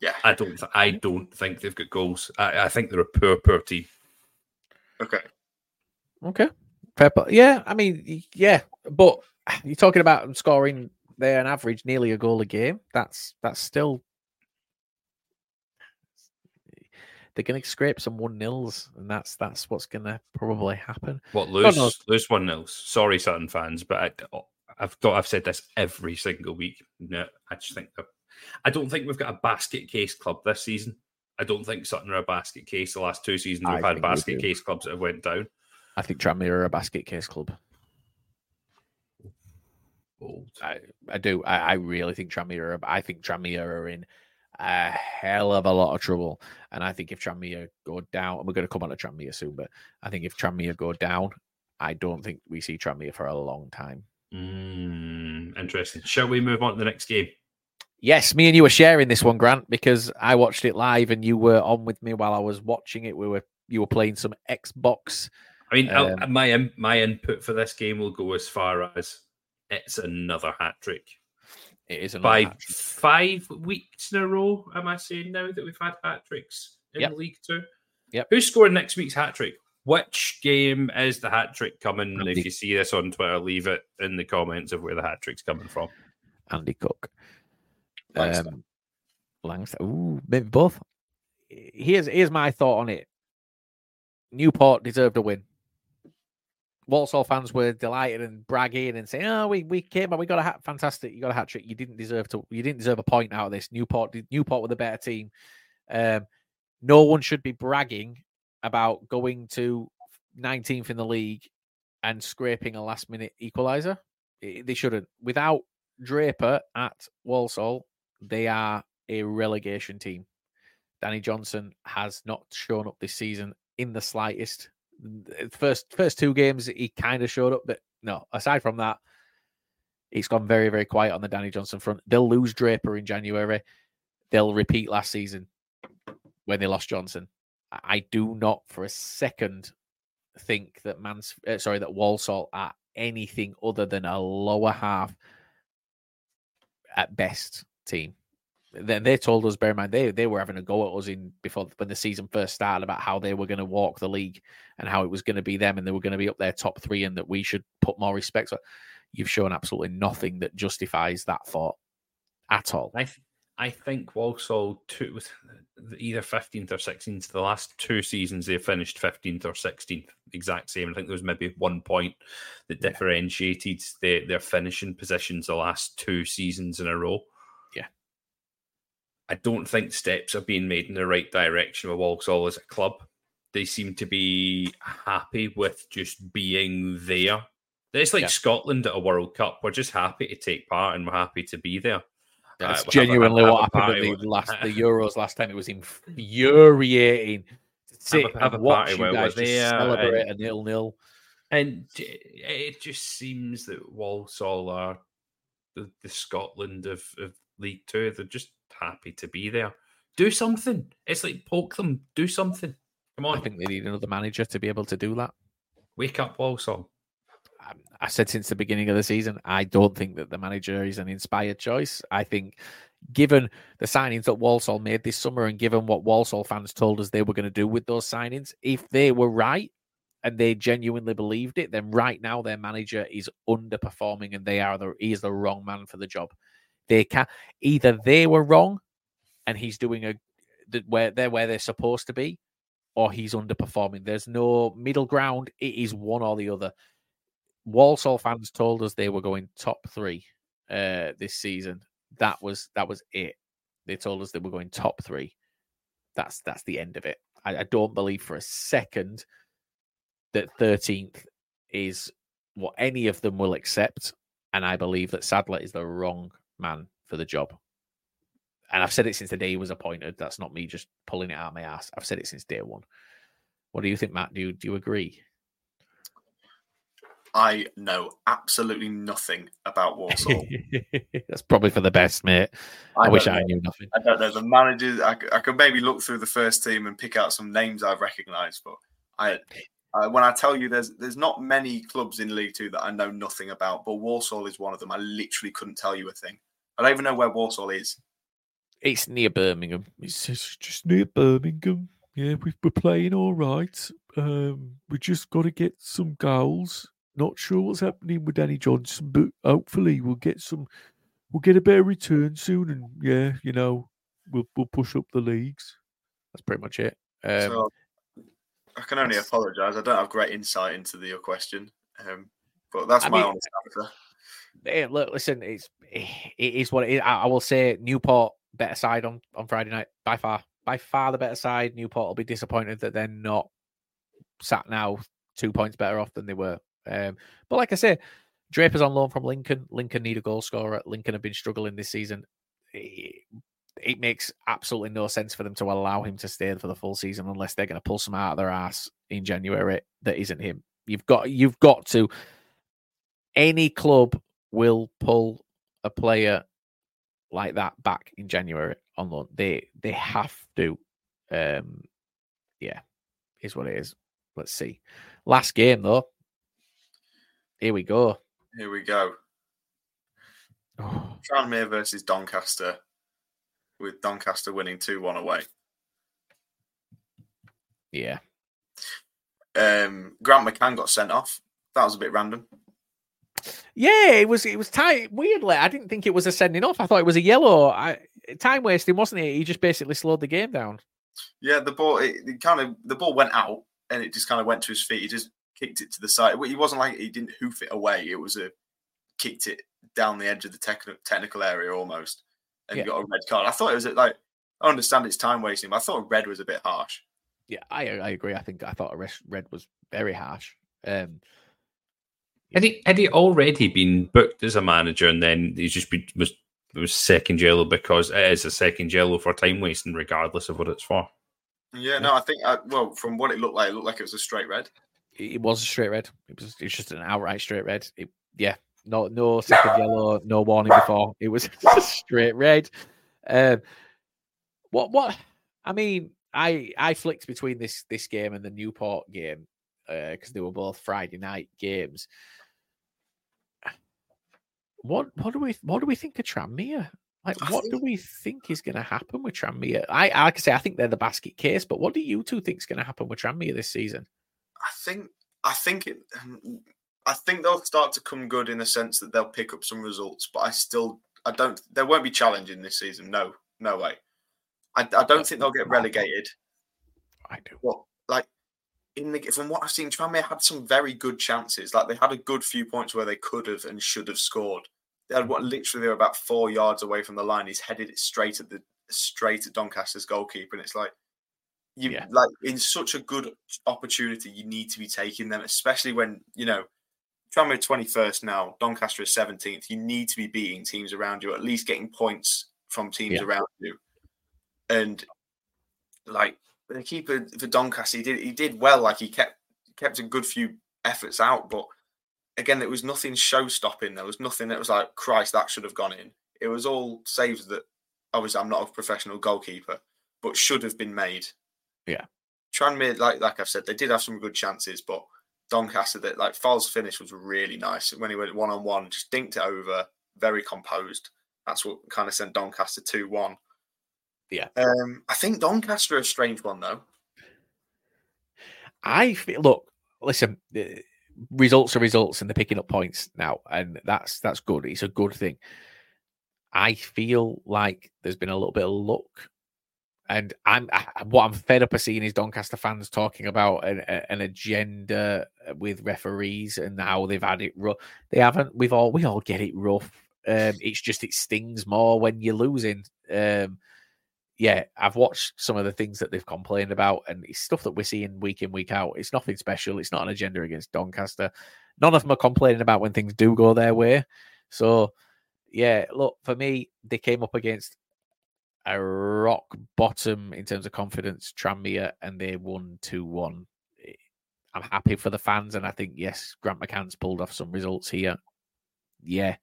Yeah. I don't. Th- I don't think they've got goals. I, I think they're a poor, poor team. Okay. Okay. Fair play. Yeah, I mean, yeah, but you're talking about them scoring there an average nearly a goal a game. That's that's still they're going to scrape some one nils, and that's that's what's going to probably happen. What lose? Lose one nils. Sorry, Sutton fans, but I, oh, I've got I've said this every single week. No, I just think I don't think we've got a basket case club this season. I don't think Sutton are a basket case. The last two seasons we've had think we basket case clubs that have went down. I think Tranmere are a basket case club. Bold. I, I do. I, I really think Tranmere. Are, I think Tranmere are in a hell of a lot of trouble. And I think if Tranmere go down, and we're going to come on to Tranmere soon, but I think if Tranmere go down, I don't think we see Tranmere for a long time. Mm, interesting. Shall we move on to the next game? Yes, me and you were sharing this one, Grant, because I watched it live and you were on with me while I was watching it. We were you were playing some Xbox. I mean, um, my my input for this game will go as far as it's another hat trick. It is by five weeks in a row. Am I saying now that we've had hat tricks in yep. League Two? Yep. Who's scoring next week's hat trick? Which game is the hat trick coming? Andy. If you see this on Twitter, leave it in the comments of where the hat trick's coming from. Andy Cook. Um, Langstaff. Ooh, maybe both. Here's here's my thought on it. Newport deserved a win. Walsall fans were delighted and bragging and saying, "Oh, we we came and we got a hat, fantastic. You got a hat trick. You didn't deserve to. You didn't deserve a point out of this. Newport, Newport were the better team. Um, no one should be bragging about going to 19th in the league and scraping a last minute equaliser. They shouldn't. Without Draper at Walsall, they are a relegation team. Danny Johnson has not shown up this season in the slightest. First first two games he kind of showed up, but no. Aside from that, it's gone very very quiet on the Danny Johnson front. They'll lose Draper in January. They'll repeat last season when they lost Johnson. I do not for a second think that Mans uh, sorry that Walsall are anything other than a lower half at best team. Then they told us, bear in mind, they they were having a go at us in before when the season first started about how they were going to walk the league and how it was going to be them and they were going to be up there top three and that we should put more respect. So you've shown absolutely nothing that justifies that thought at all. I th- I think Walsall two was either fifteenth or sixteenth. The last two seasons they finished fifteenth or sixteenth, exact same. I think there was maybe one point that differentiated their their finishing positions the last two seasons in a row. I don't think steps are being made in the right direction with Walsall as a club. They seem to be happy with just being there. It's like yeah. Scotland at a World Cup. We're just happy to take part and we're happy to be there. That's uh, genuinely have a, have what happened at the last the Euros last time. It was infuriating. To have a, have a party where we're there, celebrate and, a nil nil. And it just seems that Walsall are the, the Scotland of, of League Two. They're just happy to be there. Do something. It's like poke them. Do something. Come on. I think they need another manager to be able to do that. Wake up, Walsall. Um, I said since the beginning of the season, I don't think that the manager is an inspired choice. I think, given the signings that Walsall made this summer and given what Walsall fans told us they were going to do with those signings, if they were right and they genuinely believed it, then right now their manager is underperforming and they are the he is the wrong man for the job. They can either they were wrong and he's doing a where they're where they're supposed to be, or he's underperforming. There's no middle ground. It is one or the other. Walsall fans told us they were going top three uh, this season. That was that was it. They told us they were going top three. That's that's the end of it. I, I don't believe for a second that thirteenth is what any of them will accept, and I believe that Sadler is the wrong man for the job. And I've said it since the day he was appointed. That's not me just pulling it out of my ass. I've said it since day one. What do you think, Matt? Do you, do you agree? I know absolutely nothing about Walsall. That's probably for the best, mate. I, I wish I knew nothing. I don't know the managers. I, I could maybe look through the first team and pick out some names I've recognised, but I, I, when I tell you there's there's not many clubs in League Two that I know nothing about, but Walsall is one of them. I literally couldn't tell you a thing. I don't even know where Walsall is. It's near Birmingham. It's just near Birmingham. Yeah, we're playing all right. Um, we just got to get some goals not sure what's happening with Danny Johnson, but hopefully we'll get some. We'll get a better return soon, and yeah, you know, we'll we'll push up the leagues. That's pretty much it. Um, so, I can only apologise. I don't have great insight into the, your question, um, but that's I my mean, honest answer. Hey, look, listen, it's it is what it is. I, I will say Newport better side on on Friday night by far, by far the better side. Newport will be disappointed that they're not sat now two points better off than they were um, but like I say, Draper's on loan from Lincoln. Lincoln need a goal scorer. Lincoln have been struggling this season. It, makes absolutely no sense for them to allow him to stay for the full season unless they're going to pull some out of their ass in January that isn't him. You've got you've got to. Any club will pull a player like that back in January on loan. They they have to. Um, yeah, is what it is. Let's see. Last game though. Here we go. Here we go. Oh, Tranmere versus Doncaster, with Doncaster winning 2 1 away. yeah. Um, Grant McCann got sent off. That was a bit random. Yeah, it was it was tight. Weirdly, I didn't think it was a sending off. I thought it was a yellow. I, time wasting, wasn't it? He just basically slowed the game down. Yeah, the ball, it, it kind of, the ball went out and it just kind of went to his feet. He just kicked it to the side. He wasn't like he didn't hoof it away. It was a kicked it down the edge of the technical technical area almost, and Yeah. got a red card. I thought it was like I understand it's time wasting, but I thought red was a bit harsh. Yeah, I I agree. I think I thought a red was very harsh. Um, Had he had he already been booked as a manager and then he's just been was was second yellow because it is a second yellow for time wasting regardless of what it's for. Yeah, no, I think I, well, from what it looked like, it looked like it was a straight red. it it was a straight red. It was it's just an outright straight red. It, yeah, no no second yellow, no warning before. It was straight red. Um, what what? I mean, I I flicked between this this game and the Newport game uh, because they were both Friday night games. What what do we what do we think of Tranmere? Like, I what do we think is going to happen with Tranmere? I like I say, I think they're the basket case, but what do you two think is going to happen with Tranmere this season? I think I think it I think they'll start to come good in the sense that they'll pick up some results, but I still I don't they won't be challenging this season. No, no way. I, I don't think they'll get relegated. I do. What like in the from what I've seen, Tranmere had some very good chances. Like they had a good few points where they could have and should have scored. They had what literally they were about four yards away from the line. He's headed it straight at the straight at Doncaster's goalkeeper, and it's like you Yeah. like in such a good opportunity, you need to be taking them, especially when you know Tranmere twenty first now, Doncaster is seventeenth. You need to be beating teams around you, at least getting points from teams Yeah. around you, and like the keeper for Doncaster, he did he did well. Like he kept kept a good few efforts out, but again, there was nothing show stopping. There was nothing that was like Christ that should have gone in. It was all saves that obviously I'm not a professional goalkeeper, but should have been made. Yeah. Tranmere, like like I've said, they did have some good chances, but Doncaster, that like Fowles' finish was really nice when he went one on one, just dinked it over, very composed. That's what kind of sent Doncaster two one. Yeah. Um, I think Doncaster a strange one though. I feel look, listen, results are results, and they're picking up points now, and that's that's good. It's a good thing. I feel like there's been a little bit of luck, and I'm I, what I'm fed up of seeing is Doncaster fans talking about an, a- an agenda with referees and how they've had it rough. They haven't. We've all we all get it rough. Um, it's just it stings more when you're losing. Um, yeah, I've watched some of the things that they've complained about, and it's stuff that we're seeing week in, week out. It's nothing special. It's not an agenda against Doncaster. None of them are complaining about when things do go their way. So, yeah, look, for me, they came up against a rock bottom in terms of confidence, Tranmere, and they won 2 1. I'm happy for the fans, and I think, yes, Grant McCann's pulled off some results here. Yeah.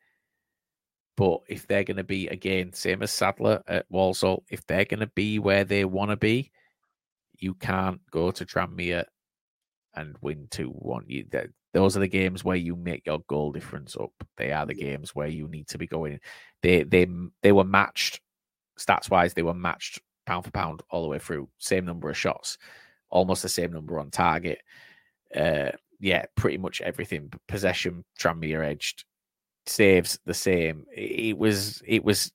But if they're going to be, again, same as Sadler at Walsall, if they're going to be where they want to be, you can't go to Tranmere and win 2 1. You, that, those are the games where you make your goal difference up. They are the games where you need to be going. They they they were matched stats wise. They were matched pound for pound all the way through. Same number of shots, almost the same number on target. Uh, yeah, pretty much everything. Possession, Tranmere edged, saves the same. It, was it was.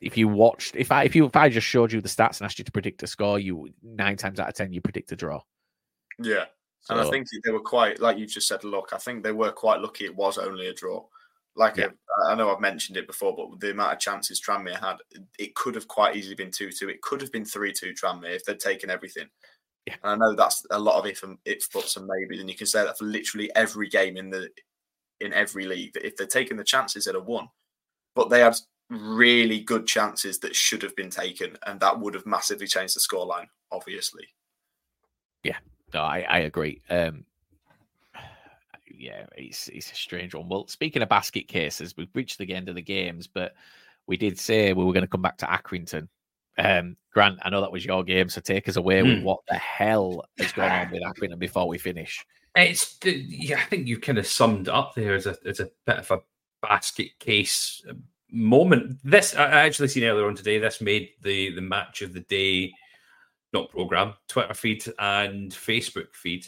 If you watched, if I if you if I just showed you the stats and asked you to predict a score, you nine times out of ten you predict a draw. Yeah. And I think they were quite, like you just said, look, I think they were quite lucky it was only a draw. Like Yeah. I I know I've mentioned it before, but the amount of chances Tranmere had, it could have quite easily been 2 2. It could have been 3 2 Tranmere if they'd taken everything. Yeah. And I know that's a lot of if and ifs, buts, and maybe, And you can say that for literally every game in the in every league. That if they'd taken the chances, they'd have won. But they had really good chances that should have been taken, and that would have massively changed the scoreline, obviously. Yeah, no, I, I agree. Um, yeah, it's it's a strange one. Well, speaking of basket cases, we've reached the end of the games, but we did say we were going to come back to Accrington. Um, Grant, I know that was your game, so take us away with Mm. what the hell has gone on with Accrington before we finish. It's yeah, I think you kind of summed up there as a as a bit of a basket case moment. This I I actually seen earlier on today. This made the the match of the day, not program, Twitter feed and Facebook feed,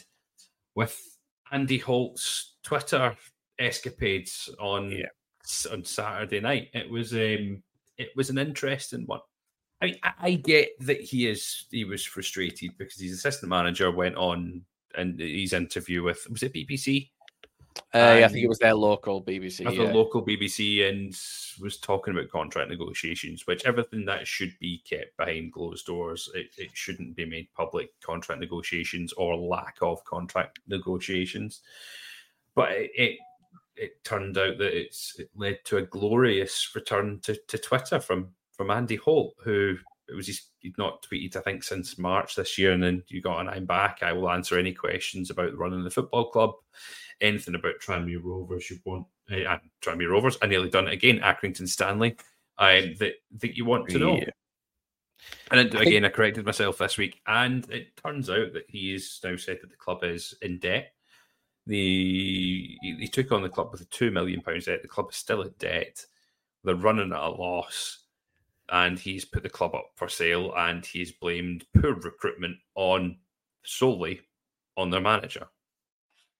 with Andy Holt's Twitter escapades on s- on Saturday night. It was um it was an interesting one. I mean, I, I get that he is he was frustrated because his assistant manager went on and his interview with was it BBC? Uh, yeah, I think it was their local BBC. yeah. the local BBC and was talking about contract negotiations, which everything that should be kept behind closed doors. It, it shouldn't be made public contract negotiations or lack of contract negotiations. But it it, it turned out that it's it led to a glorious return to, to Twitter from from Andy Holt, who it was his, he'd not tweeted I think since March this year, and then you got an I'm back. I will answer any questions about running the football club anything about Tranmere Rovers you want, uh, Tranmere Rovers, I nearly done it again, Accrington Stanley, um, that, that you want to know. Yeah. And again, I corrected myself this week, and it turns out that he is now said that the club is in debt. The he, he took on the club with a two million pounds debt. The club is still in debt. They're running at a loss, and he's put the club up for sale. And he's blamed poor recruitment on solely on their manager.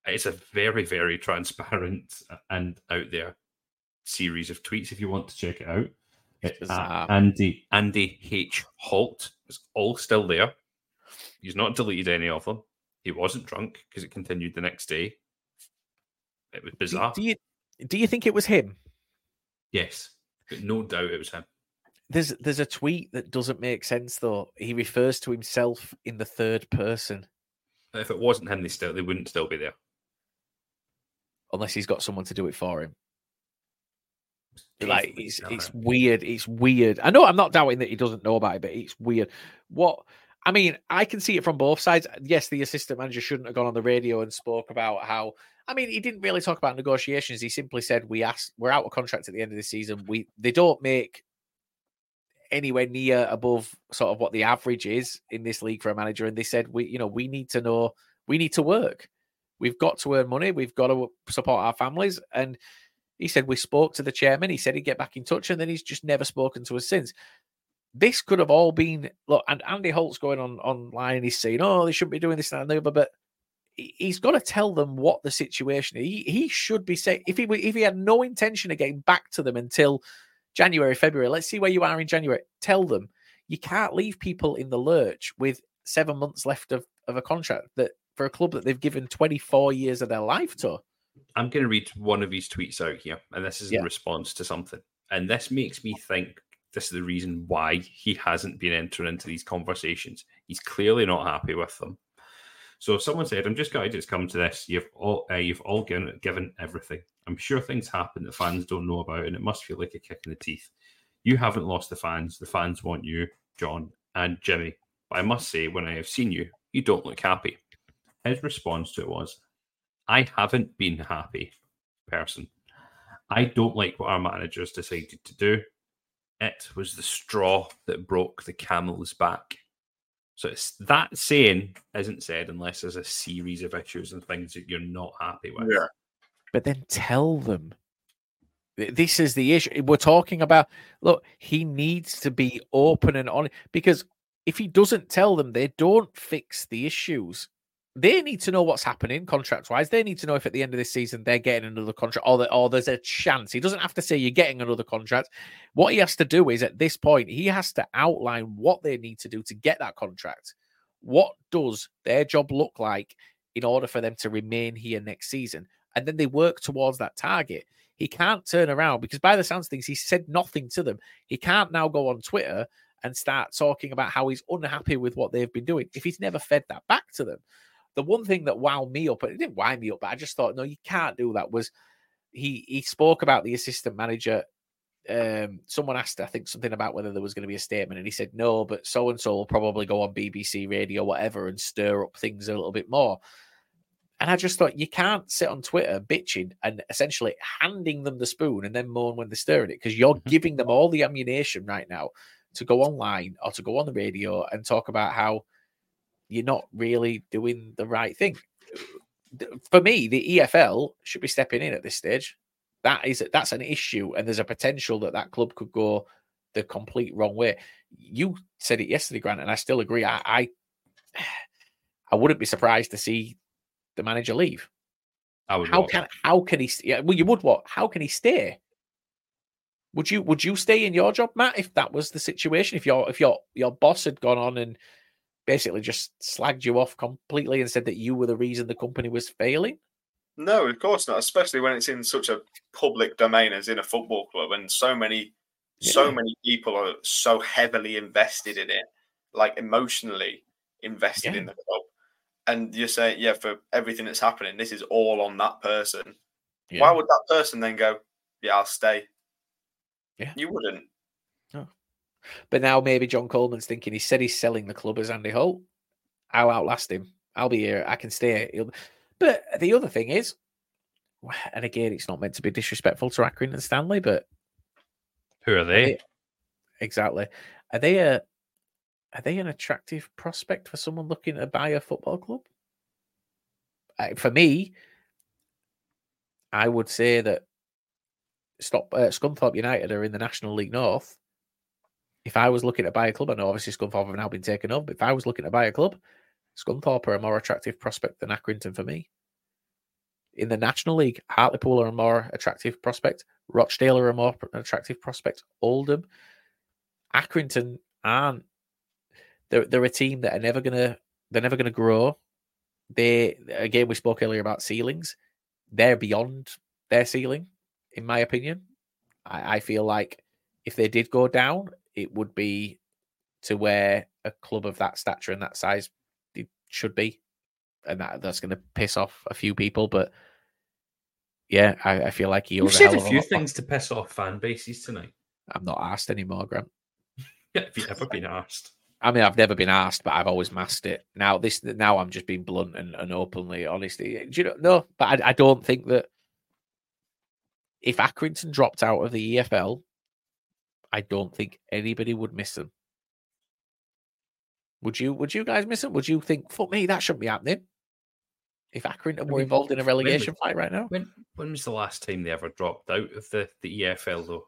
It's a very, very transparent and out there series of tweets. If you want to check it out, It's uh, bizarre. at Andy Andy H Holt. is all still there. He's not deleted any of them. He wasn't drunk because it continued the next day. It was Do, bizarre. do you do you think it was him? yes, but no doubt it was him. There's there's a tweet that doesn't make sense though. He refers to himself in the third person, If it wasn't him, they still they wouldn't still be there. Unless he's got someone to do it for him. Like it's it's weird. It's weird. I know I'm not doubting that he doesn't know about it, but it's weird. What I mean, I can see it from both sides. Yes, the assistant manager shouldn't have gone on the radio and spoke about how. I mean, he didn't really talk about negotiations. He simply said, "We asked, we're out of contract at the end of the season. We they don't make anywhere near above sort of what the average is in this league for a manager." And they said, "We, you know, we need to know, we need to work. We've got to earn money. We've got to support our families." And he said, We spoke to the chairman. He said he'd get back in touch, and then he's just never spoken to us since. This could have all been look, and Andy Holt's going on online he's saying, Oh, they shouldn't be doing this and that and but he- he's got to tell them what the situation is. He, he should be saying if he if he had no intention of getting back to them until January, February, let's see where you are in January. Tell them you can't leave people in the lurch with seven months left of, of a contract that for a club that they've given 24 years of their life to. I'm going to read one of his tweets out here, and this is Yeah. in response to something. And this makes me think this is the reason why he hasn't been entering into these conversations. He's clearly not happy with them. So someone said, "I'm just going to just come to this. You've all uh, you've all given given everything. I'm sure things happen that fans don't know about, and it must feel like a kick in the teeth. You haven't lost the fans. The fans want you, John and Jimmy. But I must say, when I have seen you, you don't look happy." His response to it was, I haven't been happy person. I don't like what our managers decided to do. It was the straw that broke the camel's back. So it's that saying isn't said unless there's a series of issues and things that you're not happy with. Yeah. but then tell them this is the issue we're talking about look he needs to be open and honest because if he doesn't tell them they don't fix the issues they need to know what's happening contract wise they need to know if at the end of this season they're getting another contract or, that or there's a chance he doesn't have to say you're getting another contract what he has to do is at this point he has to outline what they need to do to get that contract what does their job look like in order for them to remain here next season and then they work towards that target. He can't turn around because, by the sounds of things, he said nothing to them. He can't now go on Twitter and start talking about how he's unhappy with what they've been doing if he's never fed that back to them. The one thing that wound me up, it didn't wind me up, but I just thought, no, you can't do that. Was he he spoke about the assistant manager? Um, someone asked, I think, something about whether there was going to be a statement, and he said no, but so and so will probably go on BBC radio, whatever, and stir up things a little bit more And I just thought you can't sit on Twitter bitching and essentially handing them the spoon and then moan when they're stirring it because you're giving them all the ammunition right now to go online or to go on the radio and talk about how you're not really doing the right thing. For me, the EFL should be stepping in at this stage. That is that's an issue, and there's a potential that that club could go the complete wrong way. You said it yesterday, Grant, and I still agree. I, I, I wouldn't be surprised to see the manager leave. I would How what? can how can he? Yeah, well, you would what? How can he stay? Would you would you stay in your job, Matt, if that was the situation? If your if your your boss had gone on and basically just slagged you off completely and said that you were the reason the company was failing? No, of course not. Especially when it's in such a public domain as in a football club, and so many, so many people are so heavily invested in it, like emotionally invested in the club. And you're saying, yeah, for everything that's happening, this is all on that person. Yeah. Why would that person then go, yeah, I'll stay? Yeah. You wouldn't. But now maybe John Coleman's thinking he said he's selling the club as Andy Holt. I'll outlast him. I'll be here. I can stay. He'll... But the other thing is, and again, it's not meant to be disrespectful to Accrington and Stanley, but Who are are they? they- exactly, are they a are they an attractive prospect for someone looking to buy a football club? For me, I would say that stop uh, Scunthorpe United are in the National League North. If I was looking to buy a club, I know obviously Scunthorpe have now been taken over, but if I was looking to buy a club, Scunthorpe are a more attractive prospect than Accrington for me. In the National League, Hartlepool are a more attractive prospect. Rochdale are a more attractive prospect. Oldham, Accrington aren't. They're they're a team that are never gonna they're never gonna grow. They again we spoke earlier about ceilings. They're beyond their ceiling, in my opinion. I, I feel like if they did go down, it would be to where a club of that stature and that size it should be, and that that's going to piss off a few people. But yeah, I, I feel like he You've said a few things to piss off fan bases tonight. I'm not asked anymore, Grant. Have you ever been asked? I mean, I've never been asked, but I've always masked it. Now this, now I'm just being blunt and, and openly honest. Do you know? No, but I, I don't think that if Accrington dropped out of the EFL, I don't think anybody would miss them. Would you? Would you guys miss them? Would you think, "Fuck me, that shouldn't be happening"? If Accrington were mean, involved in a was- relegation fight right now, When when was the last time they ever dropped out of the, the EFL though?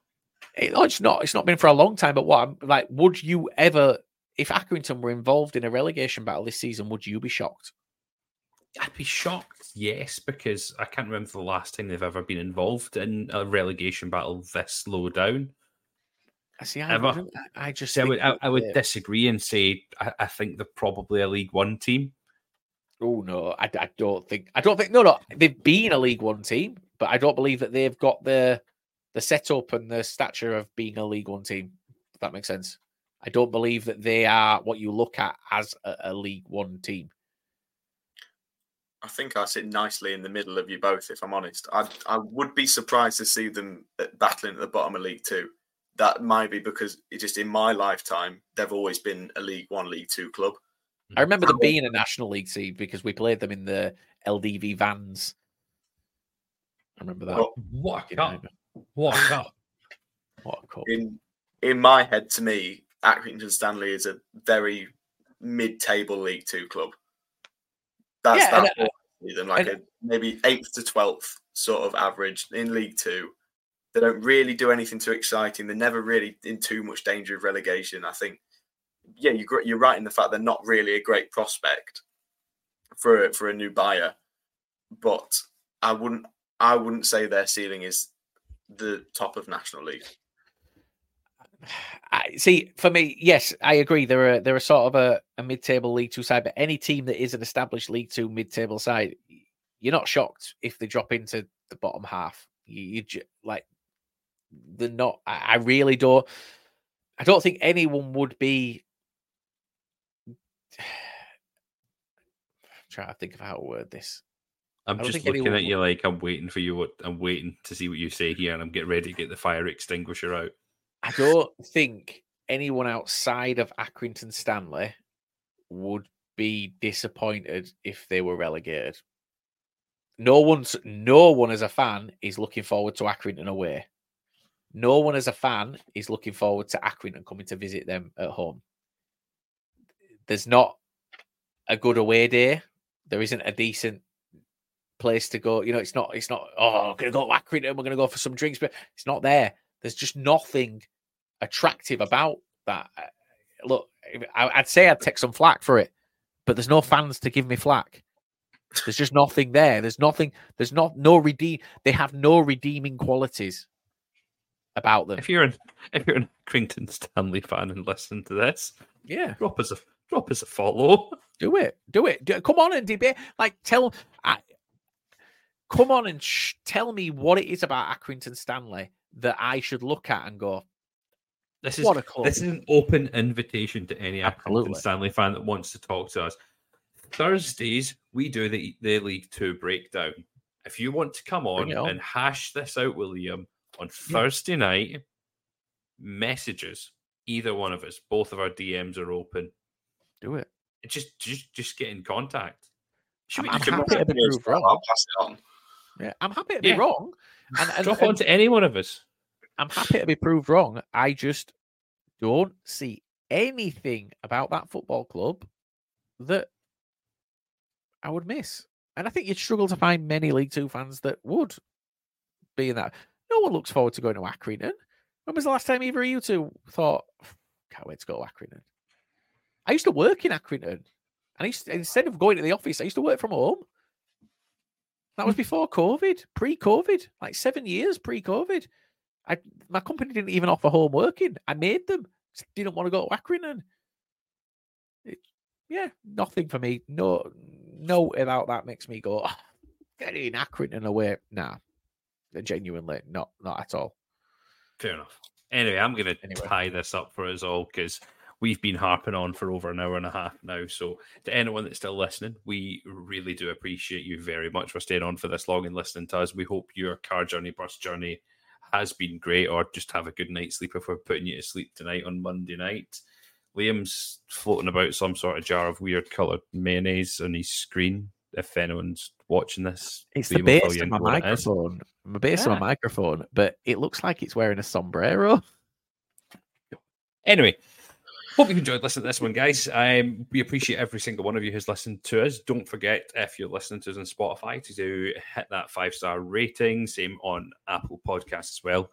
It- no, it's not. It's not been for a long time. But what? I'm like, would you ever, if Accrington were involved in a relegation battle this season, would you be shocked? I'd be shocked, yes, because I can't remember the last time they've ever been involved in a relegation battle this low down. I see. I, Ever. I I just. So I would, I, I would disagree and say I, I think they're probably a League One team. Oh no, I, I don't think. I don't think. No, no, they've been a League One team, but I don't believe that they've got the the setup and the stature of being a League One team. If that makes sense. I don't believe that they are what you look at as a, a League One team. I think I sit nicely in the middle of you both, if I'm honest. I I would be surprised to see them uh, battling at the bottom of League Two. That might be because it just in my lifetime they've always been a League One, League Two club. I remember them being a National League team because we played them in the LDV vans. I remember that. Well, What a Fucking cup! What a cup! What a cup. In in my head, to me, Accrington Stanley is a very mid-table League Two club. That's Yeah, and that's I- what I see them like and- a maybe eighth to twelfth sort of average in League Two. They don't really do anything too exciting. They're never really in too much danger of relegation. I think, yeah, you're you're right in the fact they're not really a great prospect for for a new buyer, but I wouldn't I wouldn't say their ceiling is the top of National League. I see. For me, yes, I agree. They're a, they're a sort of a, a mid-table League Two side, but any team that is an established League Two mid-table side, you're not shocked if they drop into the bottom half. You, you like they're not. I, I really don't. I don't think anyone would be. trying to think of how to word this. I'm just looking at you like I'm waiting for you. What I'm waiting to see what you say here, and I'm getting ready to get the fire extinguisher out. I don't think anyone outside of Accrington Stanley would be disappointed if they were relegated. no one's no one as a fan is looking forward to Accrington away. No one as a fan is looking forward to Accrington coming to visit them at home. There's not a good away day. There isn't a decent place to go. You know, it's not. It's not. Oh, we're gonna go to Accrington. We're gonna go for some drinks, but it's not there. There's just nothing attractive about that. Look, I'd say I'd take some flack for it, but there's no fans to give me flack. There's just nothing there. There's nothing. There's not no redeem. They have no redeeming qualities about them. If you're an if you're an Accrington Stanley fan and listen to this, yeah, drop us a drop us a follow. Do it. Do it. Do, come on and debate. Like tell. I, come on and sh- tell me what it is about Accrington Stanley that I should look at and go. This is what a club. this is an open invitation to any Absolutely. Accrington Stanley fan that wants to talk to us. Thursdays we do the the League Two breakdown. If you want to come on, Bring it on. and hash this out, William, on. Thursday night, messages either one of us. Both of our DMs are open. Do it. Just just just get in contact. Should we I'm we- happy to be proved I'll pass it on. Yeah, I'm happy to be Yeah. wrong. And, and, drop and on to any one of us? I'm happy to be proved wrong. I just don't see anything about that football club that I would miss. And I think you'd struggle to find many League Two fans that would be in that. No one looks forward to going to Accrington. When was the last time either of you two thought, can't wait to go to Accrington? I used to work in Accrington. And I used to- instead of going to the office, I used to work from home. That was before COVID, pre-COVID, like seven years pre-COVID. I my company didn't even offer home working. I made them. Didn't want to go to Accrington. It, yeah, nothing for me. No, no about that makes me go. "Ah, Getting Accrington away. Nah, genuinely, not not at all. Fair enough. Anyway, I'm going to Anyway. tie this up for us all because we've been harping on for over an hour and a half now. So, to anyone that's still listening, we really do appreciate you very much for staying on for this long and listening to us. We hope your car journey, bus journey has been great, or just have a good night's sleep if we're putting you to sleep tonight on Monday night. Liam's floating about some sort of jar of weird coloured mayonnaise on his screen. If anyone's watching this, It's the Liam will fill base of my what it is. microphone. The base of my microphone, but it looks like it's wearing a sombrero. Anyway, hope you've enjoyed listening to this one, guys. Um, we appreciate every single one of you who's listened to us. Don't forget, if you're listening to us on Spotify, to do hit that five star rating. Same on Apple Podcasts as well.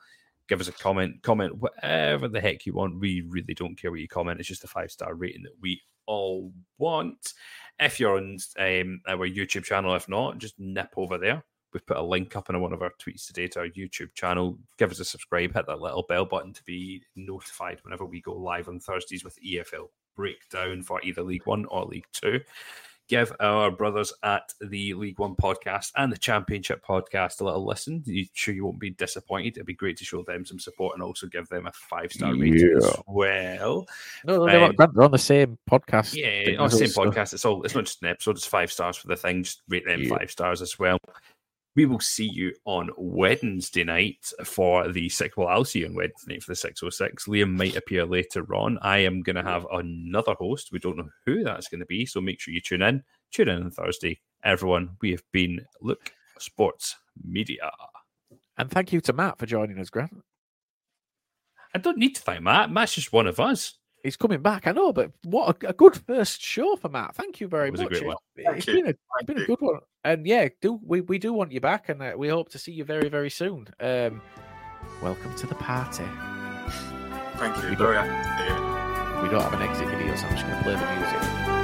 Give us a comment, comment whatever the heck you want. We really don't care what you comment. It's just a five star rating that we all want. If you're on um, our YouTube channel, if not, just nip over there. We've put a link up in one of our tweets today to our YouTube channel. Give us a subscribe, hit that little bell button to be notified whenever we go live on Thursdays with EFL breakdown for either League One or League Two. Give our brothers at the League One podcast and the Championship podcast a little listen. You sure you won't be disappointed? It'd be great to show them some support and also give them a five star rating as well. No, no, they're, Um, on, they're on the same podcast. Yeah, thing on the same us, podcast. It's all. It's not just an episode. It's five stars for the thing. Just rate them Yeah. five stars as well. We will see you on Wednesday night for the six. Well, I'll see you on Wednesday night for the six oh six. Liam might appear later on. I am going to have another host. We don't know who that's going to be, so make sure you tune in. Tune in on Thursday, everyone. We have been Look Sports Media. And thank you to Matt for joining us, Grant. I don't need to thank Matt. Matt's just one of us. He's coming back, I know, but what a, a good first show for Matt. Thank you very It was a much. great It- one. Thank It's you. been a, it's Thank been a good one, and yeah, do we, we do want you back, and uh, we hope to see you very very soon. Um, welcome to the party. Thank you. We Very happy to do it. We don't have an exit video, so I'm just going to play the music.